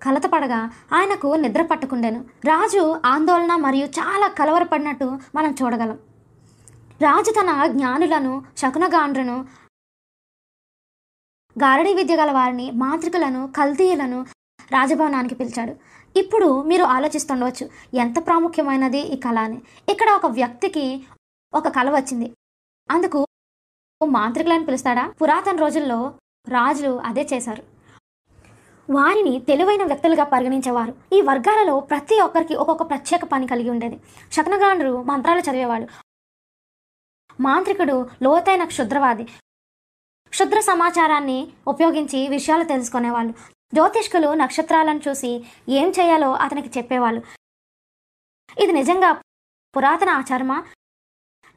కలతపడగా ఆయనకు నిద్ర పట్టుకుండెను. రాజు ఆందోళన మరియు చాలా కలవరపడినట్టు మనం చూడగలం. రాజు తన జ్ఞానులను శకునగాండ్రను గారడీ విద్య గల వారిని మాంత్రికులను కల్తీయులను రాజభవనానికి పిలిచాడు. ఇప్పుడు మీరు ఆలోచిస్తుండవచ్చు ఎంత ప్రాముఖ్యమైనది ఈ కళ అని. ఇక్కడ ఒక వ్యక్తికి ఒక కళ వచ్చింది. అందుకు మాంత్రికులను పిలుస్తాడా? పురాతన రోజుల్లో రాజులు అదే చేశారు. వారిని తెలివైన వ్యక్తులుగా పరిగణించేవారు. ఈ వర్గాలలో ప్రతి ఒక్కరికి ఒక్కొక్క ప్రత్యేక పని కలిగి ఉండేది. శకునగాండ్రు మంత్రాలు చదివేవాడు మాంత్రికుడు లోతైన క్షుద్రవాది. క్షుద్ర సమాచారాన్ని ఉపయోగించి విషయాలు తెలుసుకునేవాళ్ళు. జ్యోతిష్కులు నక్షత్రాలను చూసి ఏం చేయాలో అతనికి చెప్పేవాళ్ళు. ఇది నిజంగా పురాతన ఆచారమా?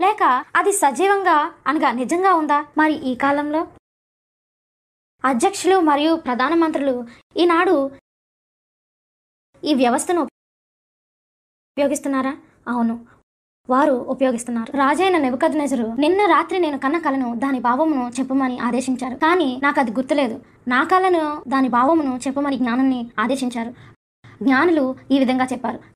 లేక అది సజీవంగా అనగా నిజంగా ఉందా? మరి ఈ కాలంలో? అధ్యక్షులు మరియు ప్రధానమంత్రులు ఈనాడు ఈ వ్యవస్థను ఉపయోగిస్తున్నారా? అవును. వారు ఉపయోగిస్తున్నారు. రాజైన నెబుకద్నెజరు నిన్న రాత్రి నేను కన్న కలను దాని భావమును చెప్పమని ఆదేశించారు. కానీ నాకు అది గుర్తులేదు. నా కలను దాని భావమును చెప్పమని జ్ఞానాన్ని ఆదేశించారు. జ్ఞానులు ఈ విధంగా చెప్పారు.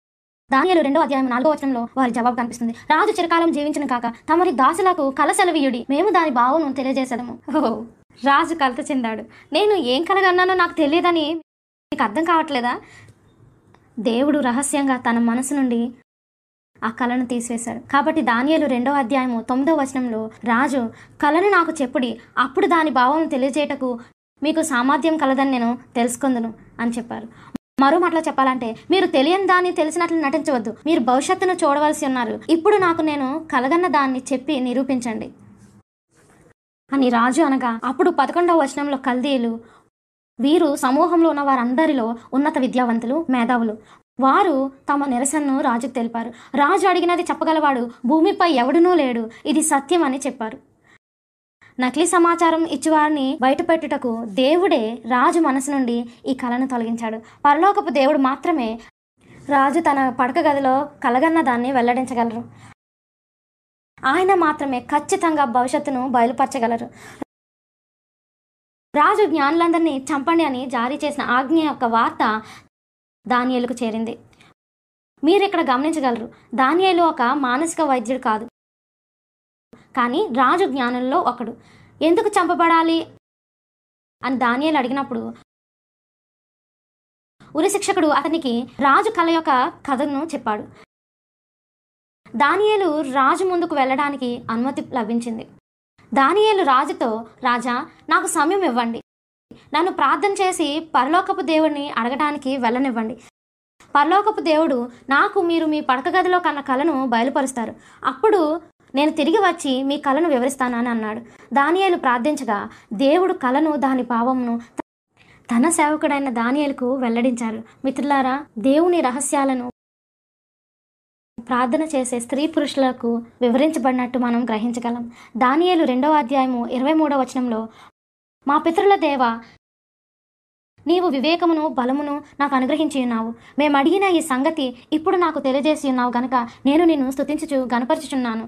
దానియలు రెండో అధ్యాయం నాలుగో వచనంలో వారి జవాబు కనిపిస్తుంది. రాజు చిరకాలం జీవించిన కాక తమరి దాసులకు కల సెలవీయుడి. మేము దాని భావమును తెలియజేశాము ఓహో రాజు కలత చెందాడు. నేను ఏం కలగన్నానో నాకు తెలియదని మీకు అర్థం కావట్లేదా? దేవుడు రహస్యంగా తన మనసు నుండి ఆ కళను తీసివేశాడు. కాబట్టి దానియలు రెండో అధ్యాయము తొమ్మిదో వచనంలో రాజు కళను నాకు చెప్పుడి. అప్పుడు దాని భావం తెలియజేయటకు మీకు సామర్థ్యం కలదని నేను తెలుసుకుందును అని చెప్పారు. మరో మాటలో చెప్పాలంటే మీరు తెలియని దాన్ని తెలిసినట్లు నటించవద్దు. మీరు భవిష్యత్తును చూడవలసి ఉన్నారు. ఇప్పుడు నాకు నేను కలగన్న దాన్ని చెప్పి నిరూపించండి. అని రాజు అనగా అప్పుడు పదకొండవ వచనంలో కల్దీయులు వీరు సమూహంలో ఉన్న వారందరిలో ఉన్నత విద్యావంతులు మేధావులు. వారు తమ నిరసనను రాజుకు తెలిపారు. రాజు అడిగినది చెప్పగలవాడు భూమిపై ఎవడునూ లేడు. ఇది సత్యం అని చెప్పారు. నకిలీ సమాచారం ఇచ్చివారిని బయటపెట్టుటకు దేవుడే రాజు మనసు నుండి ఈ కళను తొలగించాడు. పరలోకపు దేవుడు మాత్రమే రాజు తన పడక గదిలో కలగన్న దాన్ని వెల్లడించగలరు. ఆయన మాత్రమే ఖచ్చితంగా భవిష్యత్తును బయలుపరచగలరు. రాజు జ్ఞానులందరినీ చంపండి అని జారీ చేసిన ఆజ్ఞ యొక్క వార్త దానియలకు చేరింది. మీరు ఇక్కడ గమనించగలరు. దానియలు ఒక మానసిక వైద్యుడు కాదు. కానీ రాజు జ్ఞానుల్లో ఒకడు. ఎందుకు చంపబడాలి? అని దానియాలు అడిగినప్పుడు ఉరి శిక్షకుడు అతనికి రాజు కళ యొక్క కథను చెప్పాడు. దానియేలు రాజు ముందుకు వెళ్ళడానికి అనుమతి లభించింది. దానియేలు రాజుతో రాజా నాకు సమయం ఇవ్వండి. నన్ను ప్రార్థన చేసి పరలోకపు దేవుడిని అడగడానికి వెళ్ళనివ్వండి. పరలోకపు దేవుడు నాకు మీరు మీ పడక గదిలో కన్న కలను బయలుపరుస్తారు. అప్పుడు నేను తిరిగి వచ్చి మీ కళను వివరిస్తానని అన్నాడు. దానియాలు ప్రార్థించగా దేవుడు కళను దాని భావమును తన సేవకుడైన దానియాలకు వెల్లడించారు. మిత్రులారా దేవుని రహస్యాలను ప్రార్థన చేసే స్త్రీ పురుషులకు వివరించబడినట్టు మనం గ్రహించగలం. దానియేలు రెండవ అధ్యాయము ఇరవై మూడవ వచనంలో మా పితరుల దేవ నీవు వివేకమును బలమును నాకు అనుగ్రహించి ఉన్నావు. మేము అడిగిన ఈ సంగతి ఇప్పుడు నాకు తెలియజేసి ఉన్నావు గనక నేను నిన్ను స్తుతించుచు గనపరచుచున్నాను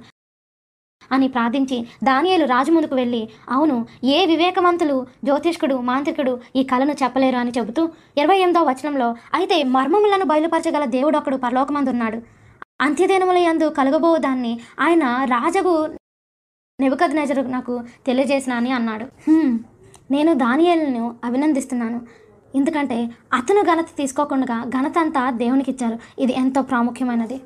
అని ప్రార్థించి దానియేలు రాజు ముందుకు వెళ్ళి అవును ఏ వివేకవంతులు జ్యోతిష్కుడు మాంత్రికుడు ఈ కళను చెప్పలేరు అని చెబుతూ ఇరవై ఎనిమిదవ వచనంలో అయితే మర్మములను బయలుపరచగల దేవుడు ఒకడు పరలోకమందున్నాడు. అంత్యదినముల యందు కలుగబో దాన్ని ఆయన రాజగు నెబుకద్ నజరు నాకు తెలియజేసిన అని అన్నాడు నేను దానియేలును అభినందిస్తున్నాను. ఎందుకంటే అతను ఘనత తీసుకోకుండా ఘనత అంతా దేవునికి ఇచ్చారు ఇది ఎంతో ప్రాముఖ్యమైనది.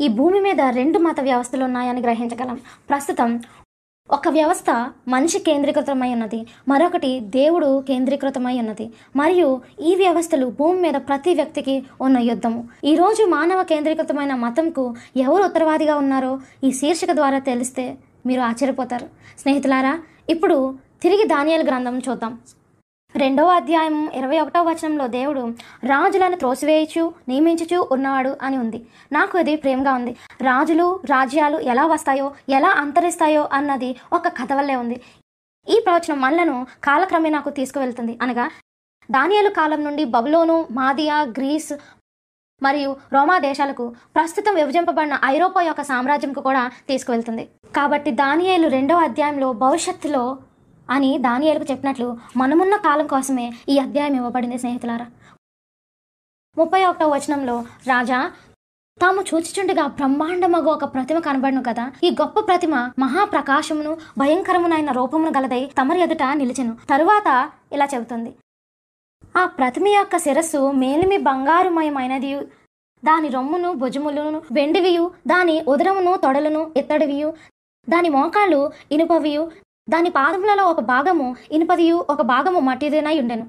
ఈ భూమి మీద రెండు మత వ్యవస్థలు ఉన్నాయని గ్రహించగలం. ప్రస్తుతం ఒక వ్యవస్థ మనిషి కేంద్రీకృతమై ఉన్నది. మరొకటి దేవుడు కేంద్రీకృతమై ఉన్నది. మరియు ఈ వ్యవస్థలు భూమి మీద ప్రతి వ్యక్తికి ఉన్న యుద్ధము. ఈరోజు మానవ కేంద్రీకృతమైన మతంకు ఎవరు ఉత్తరవాదిగా ఉన్నారో ఈ శీర్షిక ద్వారా తెలిస్తే మీరు ఆశ్చర్యపోతారు. స్నేహితులారా ఇప్పుడు తిరిగి ధాన్యాల గ్రంథం చూద్దాం. రెండవ అధ్యాయం ఇరవై ఒకటవ వచనంలో దేవుడు రాజులను త్రోసివేయచు నియమించుచు ఉన్నాడు అని ఉంది. నాకు ఇది ప్రేమగా ఉంది. రాజులు రాజ్యాలు ఎలా వస్తాయో ఎలా అంతరిస్తాయో అన్నది ఒక కథ వల్లే ఉంది. ఈ ప్రవచనం మనలను కాలక్రమేణాకు తీసుకువెళ్తుంది. అనగా దానియాలు కాలం నుండి బబులోను మాదియా గ్రీస్ మరియు రోమా దేశాలకు ప్రస్తుతం విభజింపబడిన ఐరోపా యొక్క సామ్రాజ్యంకు కూడా తీసుకువెళ్తుంది. కాబట్టి దానియాలు రెండవ అధ్యాయంలో భవిష్యత్తులో అని దానియాలకు చెప్పినట్లు మనమున్న కాలం కోసమే ఈ అధ్యాయం ఇవ్వబడింది స్నేహితులారా. ముప్పై ఒకటో వచనంలో రాజా తాము చూచిచుండగా బ్రహ్మాండమగు ఒక ప్రతిమ కనబడును కదా. ఈ గొప్ప ప్రతిమ మహాప్రకాశమును భయంకరమునైన రూపమును గలదై తమరి ఎదుట నిలిచెను. తరువాత ఇలా చెబుతుంది. ఆ ప్రతిమ యొక్క శిరస్సు మేలిమి బంగారుమయమైనది దాని రొమ్మును భుజములను వెండివియు దాని ఉదరమును తొడలను ఇత్తడివియు దాని మోకాళ్ళు ఇనుపవియు దాని పాదములలో ఒక భాగము ఇనుపదియు ఒక భాగము మట్టిదినై ఉండెను.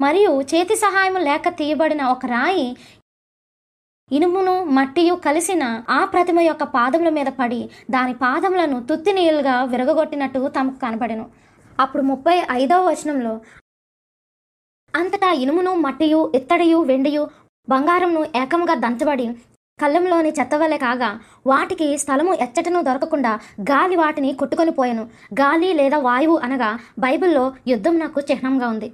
మరియు చేతి సహాయము లేక తీయబడిన ఒక రాయి ఇనుమును మట్టియు కలిసిన ఆ ప్రతిమ యొక్క పాదముల మీద పడి దాని పాదములను తుత్తి నీళ్ళుగా విరగగొట్టినట్టు తమకు కనపడెను అప్పుడు ముప్పై ఐదవ వచనంలో అంతటా ఇనుమును మట్టియు ఇత్తడియు వెండియు బంగారంను ఏకముగా దంచబడి కళ్ళంలోని చెత్తవలె కాగా వాటికి స్థలము ఎచ్చటను దొరకకుండా గాలి వాటిని కొట్టుకొని పోయాను. గాలి లేదా వాయువు అనగా బైబిల్లో యుద్ధం నాకు చిహ్నంగా ఉంది.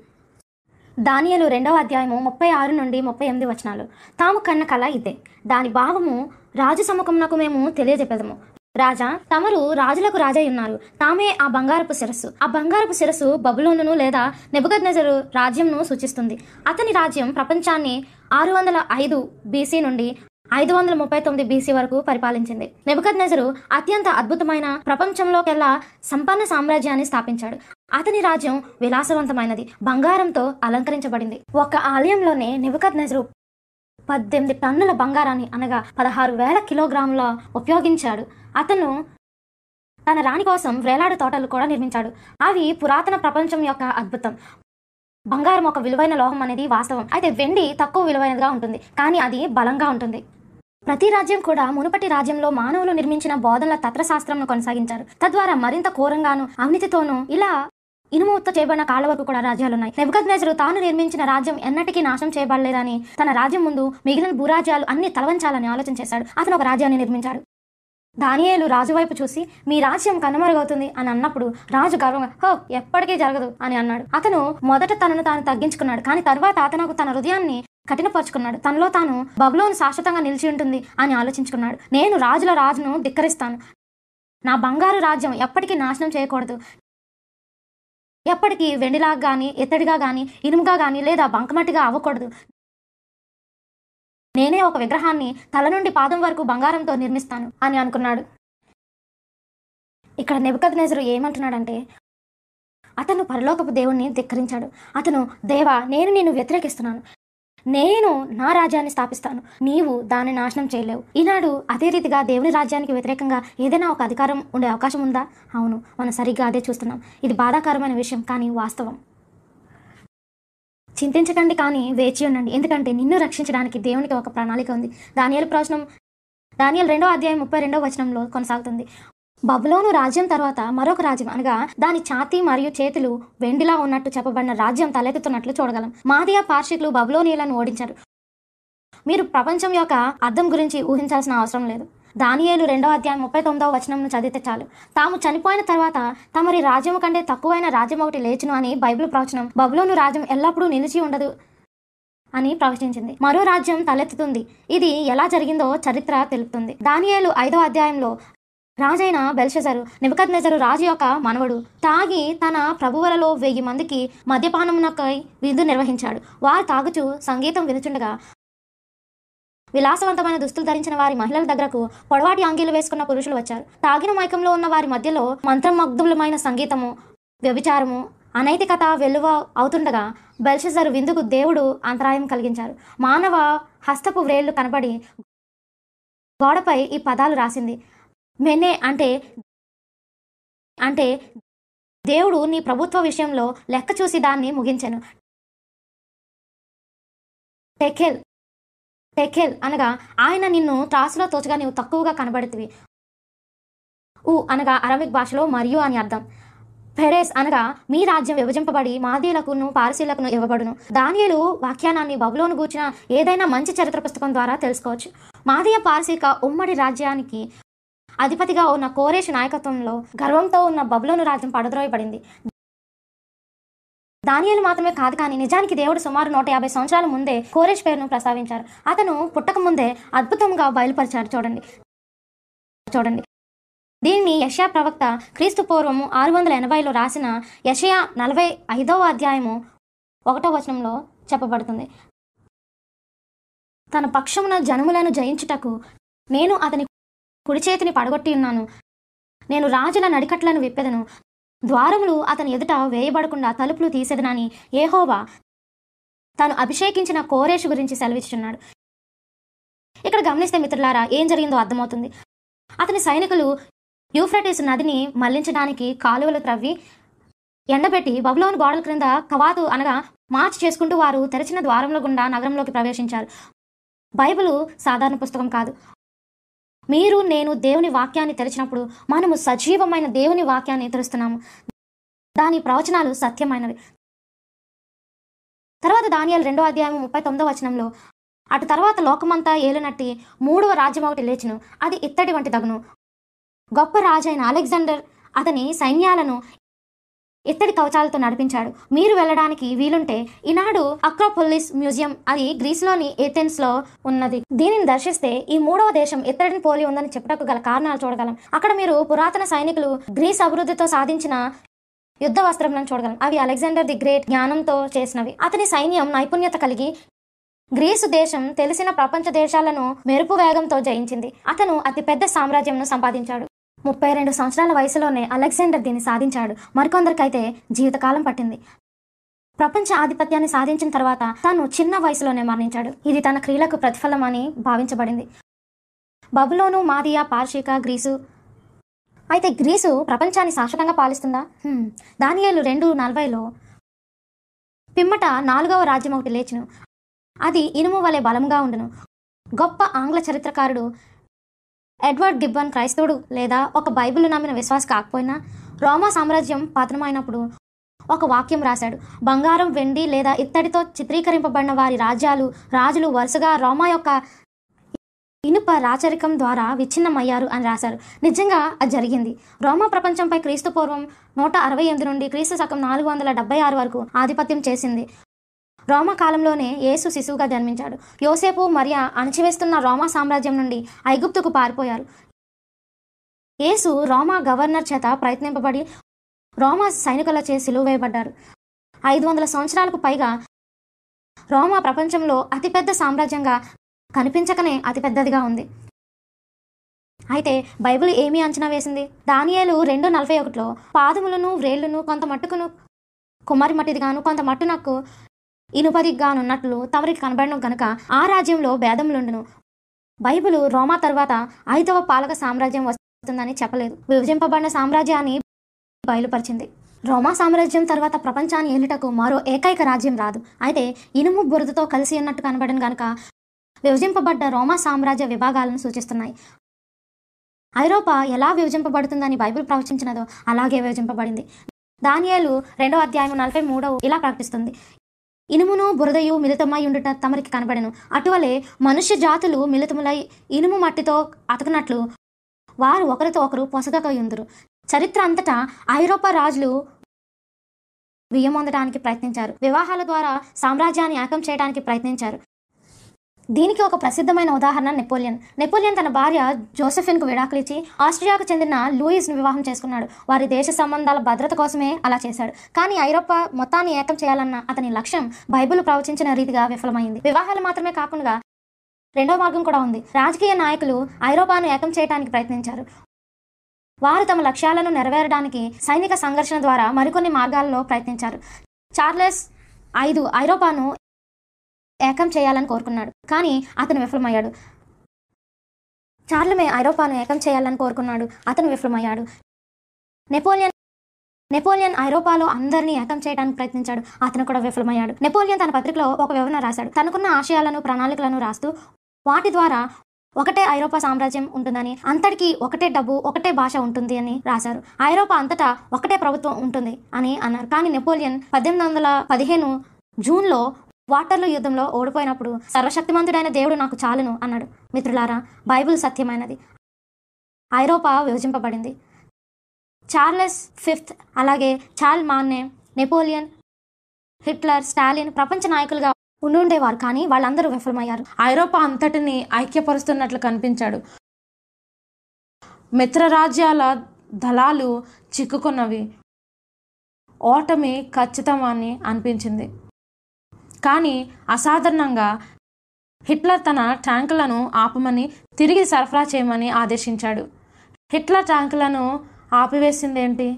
దానియలు రెండవ అధ్యాయము ముప్పై ఆరు నుండి ముప్పై ఎనిమిది వచనాలు. తాము కన్న కళ ఇదే. దాని భావము రాజు సముఖంనకు మేము తెలియజెప్పదము. రాజా తమరు రాజులకు రాజై ఉన్నారు. తామే ఆ బంగారపు శిరస్సు. ఆ బంగారపు శిరస్సు బబులోనును లేదా నెబుకద్నెజరు రాజ్యంను సూచిస్తుంది. అతని రాజ్యం ప్రపంచాన్ని ఆరు వందల ఐదు బీసీ నుండి ఐదు వందల ముప్పై తొమ్మిది బీసీ వరకు పరిపాలించింది. నెబుకద్నెజరు అత్యంత అద్భుతమైన ప్రపంచంలోకెల్లా సంపన్న సామ్రాజ్యాన్ని స్థాపించాడు. అతని రాజ్యం విలాసవంతమైనది బంగారంతో అలంకరించబడింది. ఒక ఆలయంలోనే నెబుకద్నెజరు పద్దెనిమిది టన్నుల బంగారాన్ని అనగా పదహారు వేల కిలోగ్రాముల ఉపయోగించాడు. అతను తన రాణి కోసం వేలాడు తోటలు కూడా నిర్మించాడు. అవి పురాతన ప్రపంచం యొక్క అద్భుతం. బంగారం ఒక విలువైన లోహం అనేది వాస్తవం. అయితే వెండి తక్కువ విలువైనదిగా ఉంటుంది. కానీ అది బలంగా ఉంటుంది. ప్రతి రాజ్యం కూడా మునుపటి రాజ్యంలో మానవులు నిర్మించిన బోధనల తత్వశాస్త్రంను కొనసాగించారు. తద్వారా మరింత ఘోరంగాను అవినీతితోనూ ఇలా ఇనుముతో చేయబడిన కాళ్ళ వరకు కూడా రాజ్యాలున్నాయి. నెబుకద్నెజరు తాను నిర్మించిన రాజ్యం ఎన్నటికీ నాశనం చేయబడలేదని తన రాజ్యం ముందు మిగిలిన భూరాజ్యాలు అన్ని తలవంచాలని ఆలోచన చేశాడు. అతను ఒక రాజ్యాన్ని నిర్మించాడు. దానియేలు రాజు వైపు చూసి మీ రాజ్యం కనుమరుగవుతుంది అని అన్నప్పుడు రాజు గర్వంగా హో ఎప్పటికీ జరగదు అని అన్నాడు. అతను మొదట తనను తాను తగ్గించుకున్నాడు. కానీ తర్వాత అతను తన హృదయాన్ని కఠినపరుచుకున్నాడు. తనలో తాను బబులోను శాశ్వతంగా నిలిచి ఉంటుంది అని ఆలోచించుకున్నాడు. నేను రాజుల రాజును ధిక్కరిస్తాను. నా బంగారు రాజ్యం ఎప్పటికీ నాశనం చేయకూడదు. ఎప్పటికీ వెండిలాగా కానీ ఎత్తడిగా కానీ ఇనుముగా కానీ లేదా బంకమట్టిగా అవ్వకూడదు. నేనే ఒక విగ్రహాన్ని తల నుండి పాదం వరకు బంగారంతో నిర్మిస్తాను అని అనుకున్నాడు. ఇక్కడ నెబుకద్నేజరు ఏమంటున్నాడంటే అతను పరలోకపు దేవుణ్ణి ధిక్కరించాడు. అతను దేవా నేను నిన్ను వ్యతిరేకిస్తున్నాను. నేను నా రాజ్యాన్ని స్థాపిస్తాను. నీవు దాన్ని నాశనం చేయలేవు. ఈనాడు అదే రీతిగా దేవుని రాజ్యానికి వ్యతిరేకంగా ఏదైనా ఒక అధికారం ఉండే అవకాశం ఉందా? అవును మనం సరిగ్గా అదే చూస్తున్నాం. ఇది బాధాకరమైన విషయం కానీ వాస్తవం. చింతించకండి కానీ వేచి ఉండండి. ఎందుకంటే నిన్ను రక్షించడానికి దేవునికి ఒక ప్రణాళిక ఉంది. దానియాల ప్రవచనం దానియల్ రెండో అధ్యాయం ముప్పై రెండో వచనంలో కొనసాగుతుంది. బబులోను రాజ్యం తర్వాత మరొక రాజ్యం అనగా దాని ఛాతీ మరియు చేతులు వెండిలా ఉన్నట్టు చెప్పబడిన రాజ్యం తలెత్తుతున్నట్లు చూడగలం. మాదియా పార్షికులు బబులోనియలను ఓడించారు. మీరు ప్రపంచం యొక్క అర్థం గురించి ఊహించాల్సిన అవసరం లేదు. దానియేలు రెండవ అధ్యాయం ముప్పై తొమ్మిదవ వచనంను చదివితే చాలు. తాము చనిపోయిన తర్వాత తమరి రాజ్యం కంటే తక్కువైన రాజ్యం ఒకటి లేచును అని బైబిల్ ప్రవచనం. బబులోను రాజ్యం ఎల్లప్పుడూ నిలిచి ఉండదు అని ప్రవచించింది. మరో రాజ్యం తలెత్తుతుంది. ఇది ఎలా జరిగిందో చరిత్ర తెలుపుతుంది. దానియేలు ఐదో అధ్యాయంలో రాజైన బెల్షజరు నిబద్నెజరు రాజు యొక్క మనవడు తాగి తన ప్రభువులలో వెయ్యి మందికి మద్యపానమునకై విందు నిర్వహించాడు. వారు తాగుచు సంగీతం వినుచుండగా విలాసవంతమైన దుస్తులు ధరించిన వారి మహిళల దగ్గరకు పొడవాటి అంగీలు వేసుకున్న పురుషులు వచ్చారు. తాగిన మైకంలో ఉన్న వారి మధ్యలో మంత్రమగ్ధులమైన సంగీతము వ్యభిచారము అనైతికత వెలువ అవుతుండగా బెల్షజరు విందుకు దేవుడు అంతరాయం కలిగించారు. మానవ హస్తపు వ్రేళ్ళు కనబడి గోడపై ఈ పదాలు రాసింది. మెనే అంటే అంటే దేవుడు నీ ప్రభుత్వ విషయంలో లెక్క చూసి దాన్ని ముగించాను. టెకెల్ టెకెల్ అనగా ఆయన నిన్ను త్రాసులో తోచగా నీవు తక్కువగా కనబడుతుంది ఊ అనగా అరబిక్ భాషలో మరియు అని అర్థం. ఫెరేస్ అనగా మీ రాజ్యం విభజింపబడి మాదీలకును పారసీలకును ఇవ్వబడును. దానియలు వ్యాఖ్యానాన్ని బబులోను గూర్చిన ఏదైనా మంచి చరిత్ర పుస్తకం ద్వారా తెలుసుకోవచ్చు. మాదీయ పారసీక ఉమ్మడి రాజ్యానికి అధిపతిగా ఉన్న కోరేష్ నాయకత్వంలో గర్వంతో ఉన్న బబులోను రాజ్యం పడద్రోయబడింది. దానియలు మాత్రమే కాదు కానీ నిజానికి దేవుడు సుమారు నూట యాభై సంవత్సరాల ముందే కోరేష్ పేరును ప్రస్తావించారు. అతను పుట్టక ముందే అద్భుతంగా బయలుపరిచారు చూడండి. చూడండి. దీన్ని యషయా ప్రవక్త క్రీస్తు పూర్వము ఆరు వందల ఎనభైలో రాసిన యషయా నలభై ఐదవ అధ్యాయము ఒకటో వచనంలో చెప్పబడుతుంది. తన పక్షమున జనములను జయించుటకు నేను అతని కుడి చేతిని పడగొట్టి ఉన్నాను. నేను రాజుల నడికట్లను విప్పెదను. ద్వారములు అతని ఎదుట వేయబడకుండా తలుపులు తీసేదనని ఏహోవా తాను అభిషేకించిన కోరేష్ గురించి సెలవిస్తున్నాడు ఇక్కడ గమనిస్తే మిత్రులారా ఏం జరిగిందో అర్థమవుతుంది. అతని సైనికులు యూఫ్రటిస్ నదిని మళ్ళించడానికి కాలువలు త్రవ్వి ఎండబెట్టి బబులోని గోడల క్రింద కవాతు అనగా మార్చ్ చేసుకుంటూ వారు తెరిచిన ద్వారంలో గుండా నగరంలోకి ప్రవేశించారు. బైబిలు సాధారణ పుస్తకం కాదు. మీరు నేను దేవుని వాక్యాన్ని తెరిచినప్పుడు మనము సజీవమైన దేవుని వాక్యాన్ని తెరుస్తున్నాము. దాని ప్రవచనాలు సత్యమైనవి. తర్వాత దానియాలు రెండో అధ్యాయం ముప్పై తొమ్మిదో వచనంలో అటు తర్వాత లోకమంతా ఏలునట్టి మూడవ రాజ్యం ఒకటి లేచును. అది ఇత్తడి వంటి దగును. గొప్ప రాజైన అలెగ్జాండర్ అతని సైన్యాలను ఇత్తడి కవచాలతో నడిపించాడు. మీరు వెళ్ళడానికి వీలుంటే ఈనాడు అక్రోపోలిస్ మ్యూజియం అది గ్రీస్లోని ఏథెన్స్లో ఉన్నది. దీనిని దర్శిస్తే ఈ మూడవ దేశం ఇత్తడిని పోలి ఉందని చెప్పటకు గల కారణాలు చూడగలం. అక్కడ మీరు పురాతన సైనికులు గ్రీస్ అభివృద్ధితో సాధించిన యుద్ధ వస్త్రములను చూడగలం. అవి అలెగ్జాండర్ ది గ్రేట్ జ్ఞానంతో చేసినవి. అతని సైన్యం నైపుణ్యత కలిగి గ్రీసు దేశం తెలిసిన ప్రపంచ దేశాలను మెరుపు వేగంతో జయించింది. అతను అతిపెద్ద సామ్రాజ్యంను సంపాదించాడు. ముప్పై రెండు సంవత్సరాల వయసులోనే అలెగ్జాండర్ దీన్ని సాధించాడు. మరికొందరికైతే జీవితకాలం పట్టింది. ప్రపంచ ఆధిపత్యాన్ని సాధించిన తర్వాత తాను చిన్న వయసులోనే మరణించాడు. ఇది తన క్రియలకు ప్రతిఫలం అని భావించబడింది. బబులోను మాదియా పార్షిక గ్రీసు. అయితే గ్రీసు ప్రపంచాన్ని శాశ్వతంగా పాలిస్తుందా? హ్మ్. దానియేలు రెండు నలభైలో పిమ్మట నాలుగవ రాజ్యం ఒకటి లేచును. అది ఇనుము వలె బలంగా ఉండును. గొప్ప ఆంగ్ల చరిత్రకారుడు ఎడ్వర్డ్ గిబ్బన్ క్రైస్తవుడు లేదా ఒక బైబిల్ నమ్మిన విశ్వాస కాకపోయినా రోమా సామ్రాజ్యం పతనమైనప్పుడు ఒక వాక్యం రాశాడు. బంగారం వెండి లేదా ఇత్తడితో చిత్రీకరింపబడిన వారి రాజ్యాలు రాజులు వరుసగా రోమా యొక్క ఇనుప రాచరికం ద్వారా విచ్ఛిన్నమయ్యారు అని రాశారు. నిజంగా అది జరిగింది. రోమా ప్రపంచంపై క్రీస్తు పూర్వం నూట అరవై ఎనిమిది నుండి క్రీస్తు శకం నాలుగు వందల డెబ్బై ఆరు వరకు ఆధిపత్యం చేసింది. రోమా కాలంలోనే యేసు శిశువుగా జన్మించాడు. యోసేపు మరియా అణచివేస్తున్న రోమా సామ్రాజ్యం నుండి ఐగుప్తుకు పారిపోయారు. యేసు రోమా గవర్నర్ చేత ప్రయత్నింపబడి రోమా సైనికులచే సిలువ వేయబడ్డారు ఐదు వందల సంవత్సరాలకు పైగా రోమా ప్రపంచంలో అతిపెద్ద సామ్రాజ్యంగా కనిపించకనే అతిపెద్దదిగా ఉంది. అయితే బైబిల్ ఏమి అంచనా వేసింది? దానియేలు రెండు నలభై ఒకటిలో పాదములను వ్రేళ్ళను కొంత మట్టుకును కుమారి మట్టిదిగాను కొంత మట్టునకు ఇనుపదిగానున్నట్లు తమరికి కనబడను గనుక ఆ రాజ్యంలో భేదములుండును. బైబిలు రోమా తర్వాత ఐదవ పాలక సామ్రాజ్యం వస్తుందని చెప్పలేదు. విభజింపబడిన సామ్రాజ్యాన్ని బయలుపరిచింది. రోమా సామ్రాజ్యం తర్వాత ప్రపంచాన్ని ఏలుటకు మరో ఏకైక రాజ్యం రాదు. అయితే ఇనుము బురదతో కలిసి ఉన్నట్టు కనబడిన గనుక విభజింపబడ్డ రోమా సామ్రాజ్య విభాగాలను సూచిస్తున్నాయి. ఐరోపా ఎలా విభజింపబడుతుందని బైబిల్ ప్రవచించినదో అలాగే విభజింపబడింది. దానియాలు రెండో అధ్యాయం నలభై మూడవ ఇలా ప్రకటిస్తుంది. ఇనుమును బురదయు మిళితమై ఉండుట తమరికి కనబడను. అటువలే మనుష్య జాతులు మిళితములై ఇనుము మట్టితో అతకనట్లు వారు ఒకరితో ఒకరు పొసగకయుందురు చరిత్ర అంతటా ఐరోపా రాజులు వియ్యమొందడానికి ప్రయత్నించారు. వివాహాల ద్వారా సామ్రాజ్యాన్ని ఏకం చేయడానికి ప్రయత్నించారు. దీనికి ఒక ప్రసిద్ధమైన ఉదాహరణ నెపోలియన్. నెపోలియన్ తన భార్య జోసెఫిన్కు విడాకులిచ్చి ఆస్ట్రియాకు చెందిన లూయిస్ను వివాహం చేసుకున్నాడు. వారి దేశ సంబంధాల భద్రత కోసమే అలా చేశాడు. కానీ ఐరోపా మొత్తాన్ని ఏకం చేయాలన్న అతని లక్ష్యం బైబిల్ ప్రవచించిన రీతిగా విఫలమైంది. వివాహాలు మాత్రమే కాకుండా రెండో మార్గం కూడా ఉంది. రాజకీయ నాయకులు ఐరోపాను ఏకం చేయడానికి ప్రయత్నించారు. వారు తమ లక్ష్యాలను నెరవేరడానికి సైనిక సంఘర్షణ ద్వారా మరికొన్ని మార్గాల్లో ప్రయత్నించారు. చార్లెస్ ఐదు ఐరోపాను ఏకం చేయాలని కోరుకున్నాడు. కానీ అతను విఫలమయ్యాడు. చార్లమే ఐరోపాను ఏకం చేయాలని కోరుకున్నాడు. అతను విఫలమయ్యాడు. నెపోలియన్ నెపోలియన్ ఐరోపాలో అందరినీ ఏకం చేయడానికి ప్రయత్నించాడు. అతను కూడా విఫలమయ్యాడు. నెపోలియన్ తన పత్రికలో ఒక వివరణ రాశాడు. తనకున్న ఆశయాలను ప్రణాళికలను రాస్తూ వాటి ద్వారా ఒకటే ఐరోపా సామ్రాజ్యం ఉంటుందని అంతటికీ ఒకటే డబ్బు ఒకటే భాష ఉంటుంది అని రాశారు. ఐరోపా అంతటా ఒకటే ప్రభుత్వం ఉంటుంది అని అన్నారు. కానీ నెపోలియన్ పద్దెనిమిది వందల పదిహేను జూన్లో వాటర్లు యుద్ధంలో ఓడిపోయినప్పుడు సర్వశక్తిమంతుడైన దేవుడు నాకు చాలును అన్నాడు. మిత్రులారా బైబిల్ సత్యమైనది. ఐరోపా విభజింపబడింది. చార్లెస్ ఫిఫ్త్ అలాగే Charlemagne Napoleon Hitler Stalin ప్రపంచ నాయకులుగా ఉండుండేవారు కానీ వాళ్ళందరూ విఫలమయ్యారు. ఐరోపా అంతటిని ఐక్యపరుస్తున్నట్లు కనిపించాడు. మిత్రరాజ్యాల దళాలు చిక్కుకున్నవి. ఓటమి ఖచ్చితమని అనిపించింది. కానీ అసాధారణంగా హిట్లర్ తన ట్యాంకులను ఆపమని తిరిగి సరఫరా చేయమని ఆదేశించాడు. హిట్లర్ ట్యాంకులను ఆపివేసిందేంటి?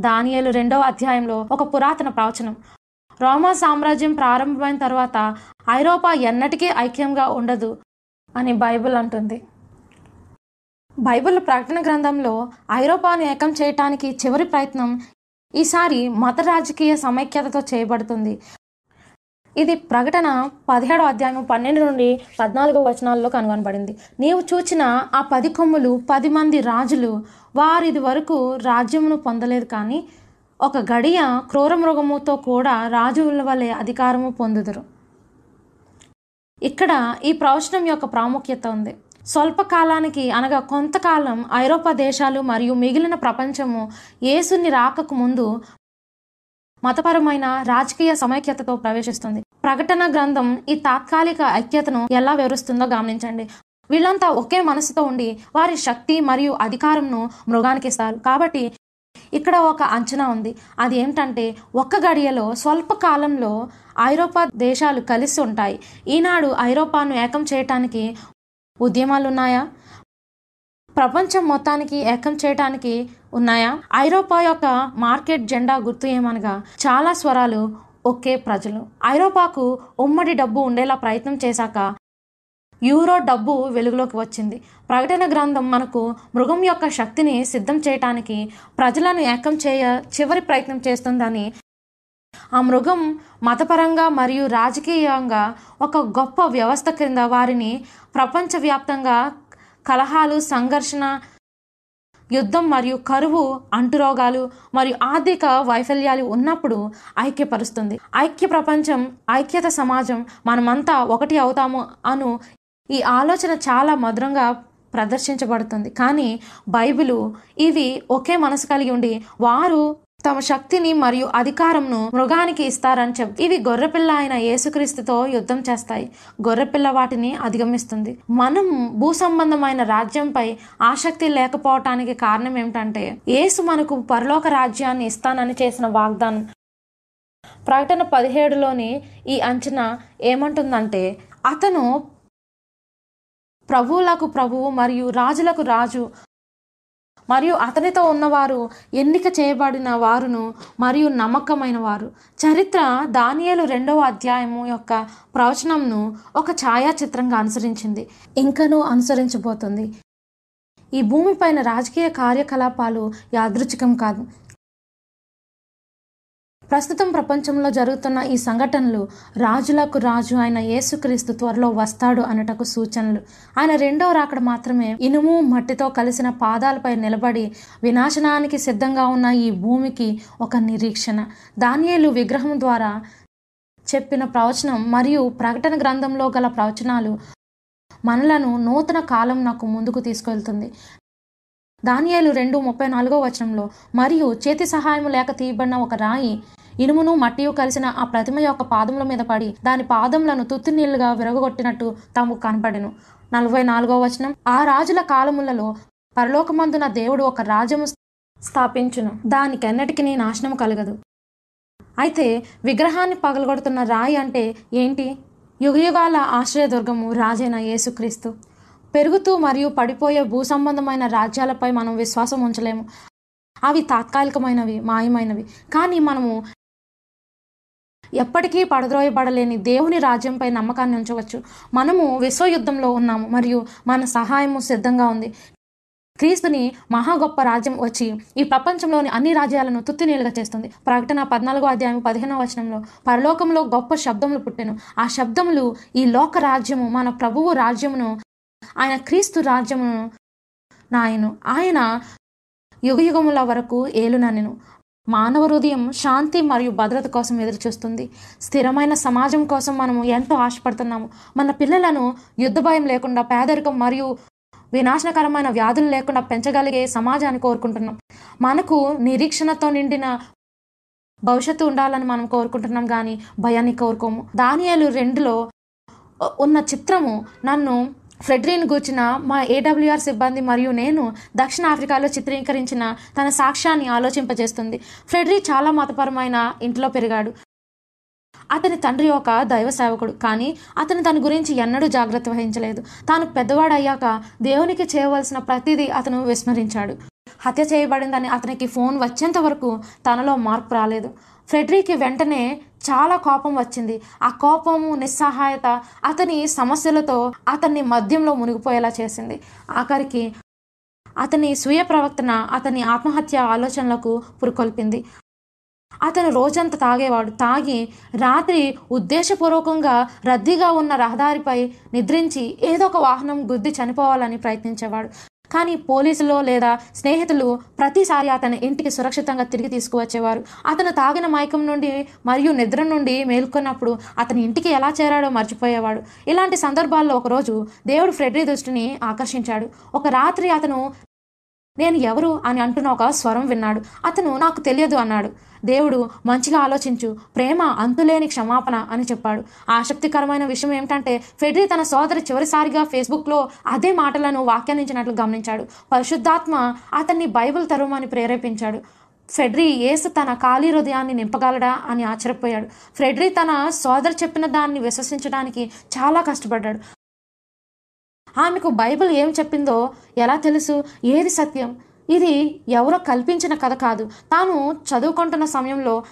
దానియేలు రెండవ అధ్యాయంలో ఒక పురాతన ప్రవచనం. రోమా సామ్రాజ్యం ప్రారంభమైన తర్వాత ఐరోపా ఎన్నటికీ ఐక్యంగా ఉండదు అని బైబిల్ అంటుంది. బైబిల్ ప్రకటన గ్రంథంలో ఐరోపాను ఏకం చేయటానికి చివరి ప్రయత్నం ఈసారి మత రాజకీయ సమైక్యతతో చేయబడుతుంది. ఇది ప్రకటన పదిహేడో అధ్యాయం పన్నెండు నుండి పద్నాలుగో వచనాల్లో కనుగొనబడింది. నీవు చూచిన ఆ పది కొమ్ములు పది మంది రాజులు వారిది వరకు రాజ్యమును పొందలేదు కానీ ఒక గడియ క్రూర మృగముతో కూడా రాజుల వలె అధికారము పొందుదురు. ఇక్కడ ఈ ప్రవచనం యొక్క ప్రాముఖ్యత ఉంది. స్వల్పకాలానికి అనగా కొంతకాలం ఐరోపా దేశాలు మరియు మిగిలిన ప్రపంచము యేసుని రాకకు ముందు మతపరమైన రాజకీయ సమైక్యతతో ప్రవేశిస్తుంది. ప్రకటన గ్రంథం ఈ తాత్కాలిక ఐక్యతను ఎలా వివరిస్తుందో గమనించండి. వీళ్ళంతా ఒకే మనసుతో ఉండి వారి శక్తి మరియు అధికారంను మృగానికి ఇస్తారు. కాబట్టి ఇక్కడ ఒక అంచనా ఉంది. అది ఏమిటంటే ఒక్క గడియలో స్వల్ప కాలంలో ఐరోపా దేశాలు కలిసి ఉంటాయి. ఈనాడు ఐరోపాను ఏకం చేయటానికి ఉద్యమాలు ఉన్నాయా ప్రపంచం మొత్తానికి ఏకం చేయటానికి ఉన్నాయా? ఐరోపా యొక్క మార్కెట్ జెండా గుర్తు ఏమనగా చాలా స్వరాలు ఒకే ప్రజలు. ఐరోపాకు ఉమ్మడి డబ్బు ఉండేలా ప్రయత్నం చేశాక యూరో డబ్బు వెలుగులోకి వచ్చింది. ప్రకటన గ్రంథం మనకు మృగం యొక్క శక్తిని సిద్ధం చేయటానికి ప్రజలను ఏకం చేయ చివరి ప్రయత్నం చేస్తుందని ఆ మృగం మతపరంగా మరియు రాజకీయంగా ఒక గొప్ప వ్యవస్థ క్రింద వారిని ప్రపంచవ్యాప్తంగా కలహాలు సంఘర్షణ యుద్ధం మరియు కరువు అంటురోగాలు మరియు ఆర్థిక వైఫల్యాలు ఉన్నప్పుడు ఐక్యపరుస్తుంది. ఐక్య ప్రపంచం ఐక్యత సమాజం మనమంతా ఒకటి అవుతాము అను ఈ ఆలోచన చాలా మధురంగా ప్రదర్శించబడుతుంది. కానీ బైబిలు ఇవి ఒకే మనసు కలిగి ఉండి వారు తమ శక్తిని మరియు అధికారంను మృగానికి ఇస్తారని చెప్ ఇవి గొర్రెపిల్ల అయిన యేసుక్రీస్తుతో యుద్ధం చేస్తాయి. గొర్రెపిల్ల వాటిని అధిగమిస్తుంది. మనం భూ సంబంధమైన రాజ్యంపై ఆసక్తి లేకపోవటానికి కారణం ఏమిటంటే యేసు మనకు పరలోక రాజ్యాన్ని ఇస్తానని చేసిన వాగ్దానం. ప్రకటన పదిహేడులోని ఈ అంచనా ఏమంటుందంటే అతను ప్రభువులకు ప్రభువు మరియు రాజులకు రాజు మరియు అతనితో ఉన్నవారు ఎన్నిక చేయబడిన వారును మరియు నమ్మకమైన వారు. చరిత్ర దానియలు రెండవ అధ్యాయము యొక్క ప్రవచనంను ఒక ఛాయాచిత్రంగా అనుసరించింది. ఇంకనూ అనుసరించబోతుంది. ఈ భూమిపైన రాజకీయ కార్యకలాపాలు యాదృచ్ఛికం కాదు. ప్రస్తుతం ప్రపంచంలో జరుగుతున్న ఈ సంఘటనలు రాజులకు రాజు ఆయన యేసుక్రీస్తు త్వరలో వస్తాడు అనటకు సూచనలు. ఆయన రెండవ రాకడ మాత్రమే ఇనుము మట్టితో కలిసిన పాదాలపై నిలబడి వినాశనానికి సిద్ధంగా ఉన్న ఈ భూమికి ఒక నిరీక్షణ. దానియేలు విగ్రహం ద్వారా చెప్పిన ప్రవచనం మరియు ప్రకటన గ్రంథంలో గల ప్రవచనాలు మనలను నూతన కాలం నాకు ముందుకు తీసుకెళ్తుంది. దానియాలు రెండు ముప్పై నాలుగో వచనంలో మరియు చేతి సహాయం లేక తీయబడిన ఒక రాయి ఇనుమును మట్టియు కలిసిన ఆ ప్రతిమ యొక్క పాదముల మీద పడి దాని పాదములను తుత్తి నీళ్ళుగా విరగొట్టినట్టు తమకు కనపడెను నలభై నాలుగో వచనం ఆ రాజుల కాలములలో పరలోకమందున దేవుడు ఒక రాజ్యము స్థాపించును. దానికెన్నటికి నాశనం కలగదు. అయితే విగ్రహాన్ని పగలగొడుతున్న రాయి అంటే ఏంటి? యుగయుగాల ఆశ్రయదుర్గము రాజైన యేసుక్రీస్తు. పెరుగుతూ మరియు పడిపోయే భూ సంబంధమైన రాజ్యాలపై మనం విశ్వాసం ఉంచలేము. అవి తాత్కాలికమైనవి మాయమైనవి. కానీ మనము ఎప్పటికీ పడద్రోయబడలేని దేవుని రాజ్యంపై నమ్మకాన్ని ఉంచవచ్చు. మనము విశ్వయుద్ధంలో ఉన్నాము మరియు మన సహాయము సిద్ధంగా ఉంది. క్రీస్తుని మహా గొప్ప రాజ్యం వచ్చి ఈ ప్రపంచంలోని అన్ని రాజ్యాలను తుత్తినీలుగా చేస్తుంది. ప్రకటన పద్నాలుగో అధ్యాయం పదిహేనో వచనంలో పరలోకంలో గొప్ప శబ్దములు పుట్టెను. ఆ శబ్దములు ఈ లోక రాజ్యము మన ప్రభువు రాజ్యమును ఆయన క్రీస్తు రాజ్యమును నాయను. ఆయన యుగయుగముల వరకు ఏలుననెను మానవ హృదయం శాంతి మరియు భద్రత కోసం ఎదురుచూస్తుంది. స్థిరమైన సమాజం కోసం మనము ఎంతో ఆశపడుతున్నాము. మన పిల్లలను యుద్ధ భయం లేకుండా పేదరికం మరియు వినాశనకరమైన వ్యాధులు లేకుండా పెంచగలిగే సమాజాన్ని కోరుకుంటున్నాం. మనకు నిరీక్షణతో నిండిన భవిష్యత్తు ఉండాలని మనం కోరుకుంటున్నాం కానీ భయాన్ని కోరుకోము. దానియాలు రెండులో ఉన్న చిత్రము నన్ను ఫ్రెడ్రిన్ గూర్చిన మా ఏడబ్ల్యూఆర్ సిబ్బంది మరియు నేను దక్షిణ ఆఫ్రికాలో చిత్రీకరించిన తన సాక్ష్యాన్ని ఆలోచింపజేస్తుంది. ఫ్రెడ్రీ చాలా మతపరమైన ఇంట్లో పెరిగాడు. అతని తండ్రి ఒక దైవ సేవకుడు. కానీ అతను తన గురించి ఎన్నడూ జాగ్రత్త వహించలేదు. తాను పెద్దవాడయ్యాక దేవునికి చేయవలసిన ప్రతిదీ అతను విస్మరించాడు. హత్య చేయబడిందని అతనికి ఫోన్ వచ్చేంత వరకు తనలో మార్పు రాలేదు. ఫ్రెడ్రీకి వెంటనే చాలా కోపం వచ్చింది. ఆ కోపము నిస్సహాయత అతని సమస్యలతో అతన్ని మద్యంలో మునిగిపోయేలా చేసింది. ఆఖరికి అతని స్వీయ ప్రవర్తన అతని ఆత్మహత్య ఆలోచనలకు పురుకొల్పింది. అతను రోజంతా తాగేవాడు. తాగి రాత్రి ఉద్దేశపూర్వకంగా రద్దీగా ఉన్న రహదారిపై నిద్రించి ఏదో ఒక వాహనం గుద్ది చనిపోవాలని ప్రయత్నించేవాడు. కానీ పోలీసులు లేదా స్నేహితులు ప్రతిసారి అతని ఇంటికి సురక్షితంగా తిరిగి తీసుకువచ్చేవారు. అతను తాగిన మైకం నుండి మరియు నిద్ర నుండి మేల్కొన్నప్పుడు అతని ఇంటికి ఎలా చేరాడో మర్చిపోయేవాడు. ఇలాంటి సందర్భాల్లో ఒకరోజు దేవుడు ఫ్రెడ్రీ దృష్టిని ఆకర్షించాడు. ఒక రాత్రి అతను నేను ఎవరు అని అంటున్న ఒక స్వరం విన్నాడు. అతను నాకు తెలియదు అన్నాడు. దేవుడు మంచిగా ఆలోచించు. ప్రేమ అంతులేని క్షమాపణ అని చెప్పాడు. ఆసక్తికరమైన విషయం ఏమిటంటే ఫెడ్రీ తన సోదరి చివరిసారిగా ఫేస్బుక్లో అదే మాటలను వ్యాఖ్యానించినట్లు గమనించాడు. పరిశుద్ధాత్మ అతన్ని బైబిల్ తరుమని ప్రేరేపించాడు. ఫెడ్రీ యేసు తన ఖాళీ హృదయాన్ని నింపగలడా అని ఆశ్చర్యపోయాడు. ఫ్రెడ్రీ తన సోదరు చెప్పిన దాన్ని విశ్వసించడానికి చాలా కష్టపడ్డాడు. ఆమెకు బైబిల్ ఏం చెప్పిందో ఎలా తెలుసు? ఏది సత్యం? ఇది ఎవరో కల్పించిన కథ కాదు. తాను చదువుకుంటున్న సమయంలో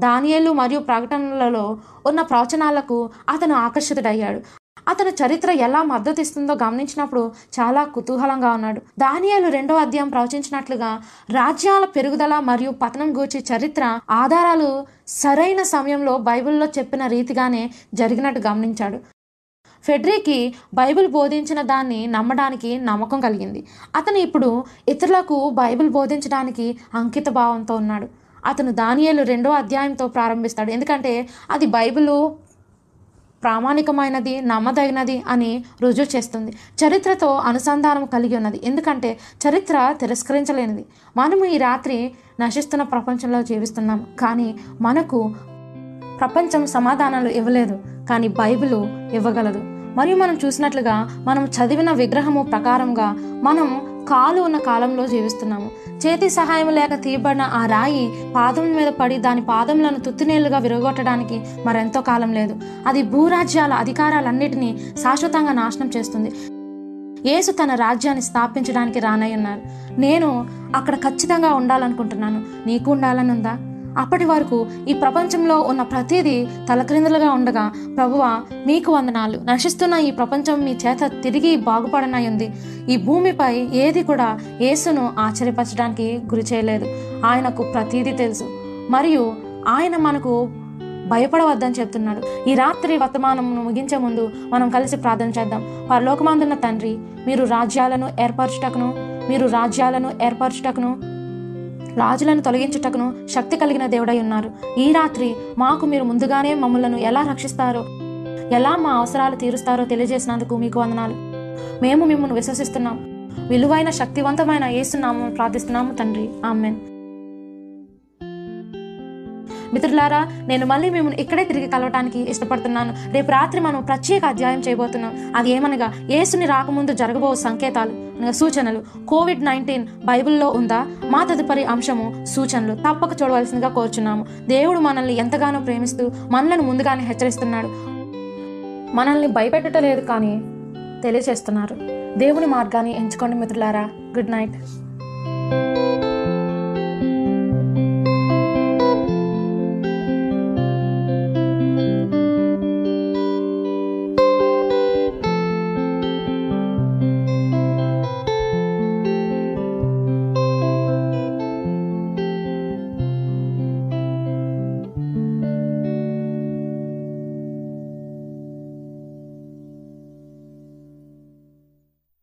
దానియేలు మరియు ప్రకటనలలో ఉన్న ప్రవచనాలకు అతను ఆకర్షితుడయ్యాడు. అతను చరిత్ర ఎలా మద్దతిస్తుందో గమనించినప్పుడు చాలా కుతూహలంగా ఉన్నాడు. దానియాలు రెండో అధ్యాయం ప్రవచించినట్లుగా రాజ్యాల పెరుగుదల మరియు పతనం గూర్చి చరిత్ర ఆధారాలు సరైన సమయంలో బైబిల్లో చెప్పిన రీతిగానే జరిగినట్టు గమనించాడు. ఫెడ్రీకి బైబిల్ బోధించిన దాన్ని నమ్మడానికి నమ్మకం కలిగింది. అతను ఇప్పుడు ఇతరులకు బైబిల్ బోధించడానికి అంకిత భావంతో ఉన్నాడు. అతను దానియలు రెండో అధ్యాయంతో ప్రారంభిస్తాడు. ఎందుకంటే అది బైబిలు ప్రామాణికమైనది నమ్మదగినది అని రుజువు చేస్తుంది. చరిత్రతో అనుసంధానం కలిగి ఉన్నది. ఎందుకంటే చరిత్ర తిరస్కరించలేనిది. మనము ఈ రాత్రి నశిస్తున్న ప్రపంచంలో జీవిస్తున్నాం కానీ మనకు ప్రపంచం సమాధానాలు ఇవ్వలేదు కానీ బైబిల్ ఇవ్వగలదు. మరియు మనం చూసినట్లుగా మనం చదివిన విగ్రహము ప్రకారంగా మనం కాలు ఉన్న కాలంలో జీవిస్తున్నాము. చేతి సహాయం లేక తీయబడిన ఆ రాయి పాదం మీద పడి దాని పాదములను తుత్తినీళ్ళుగా విరగొట్టడానికి మరెంతో కాలం లేదు. అది భూరాజ్యాల అధికారాలన్నిటినీ శాశ్వతంగా నాశనం చేస్తుంది. యేసు తన రాజ్యాన్ని స్థాపించడానికి రానయ్యన్నారు నేను అక్కడ ఖచ్చితంగా ఉండాలనుకుంటున్నాను. నీకు ఉండాలని ఉందా అప్పటి వరకు ఈ ప్రపంచంలో ఉన్న ప్రతిదీ తలక్రిందులుగా ఉండగా ప్రభువ మీకు వందనాలు. నశిస్తున్న ఈ ప్రపంచం మీ చేత తిరిగి బాగుపడనయ్యింది ఈ భూమిపై ఏది కూడా యేసును ఆశ్చర్యపరచడానికి గురి చేయలేదు. ఆయనకు ప్రతిదీ తెలుసు. మరియు ఆయన మనకు భయపడవద్దని చెప్తున్నాడు. ఈ రాత్రి వర్తమానమును ముగించే ముందు మనం కలిసి ప్రార్థన చేద్దాం. పరలోకమందున్న తండ్రి మీరు రాజ్యాలను ఏర్పరచుటకును మీరు రాజ్యాలను ఏర్పరచుటకును రాజులను తొలగించుటకును శక్తి కలిగిన దేవుడై ఉన్నారు. ఈ రాత్రి మాకు మీరు ముందుగానే మమ్మలను ఎలా రక్షిస్తారో ఎలా మా అవసరాలు తీరుస్తారో తెలియజేసినందుకు మీకు వందనాలు. మేము మిమ్మల్ని విశ్వసిస్తున్నాం. విలువైన శక్తివంతమైన ఏసునామం ప్రార్థిస్తున్నాము తండ్రి. ఆమెన్. మిత్రులారా నేను మళ్ళీ మిమ్మల్ని ఇక్కడే తిరిగి కలవటానికి ఇష్టపడుతున్నాను. రేపు రాత్రి మనం ప్రత్యేక అధ్యాయం చేయబోతున్నాం. అది ఏమనగా యేసుని రాకముందు జరగబో సంకేతాలు సూచనలు. కోవిడ్ నైన్టీన్ బైబిల్లో ఉందా? మా తదుపరి అంశము సూచనలు. తప్పక చూడవలసిందిగా కోరుచున్నాము. దేవుడు మనల్ని ఎంతగానో ప్రేమిస్తూ మనలను ముందుగానే హెచ్చరిస్తున్నాడు. మనల్ని భయపెట్టలేదు కానీ తెలియచేస్తున్నారు దేవుని మార్గాన్ని ఎంచుకోండి మిత్రులారా. Good night.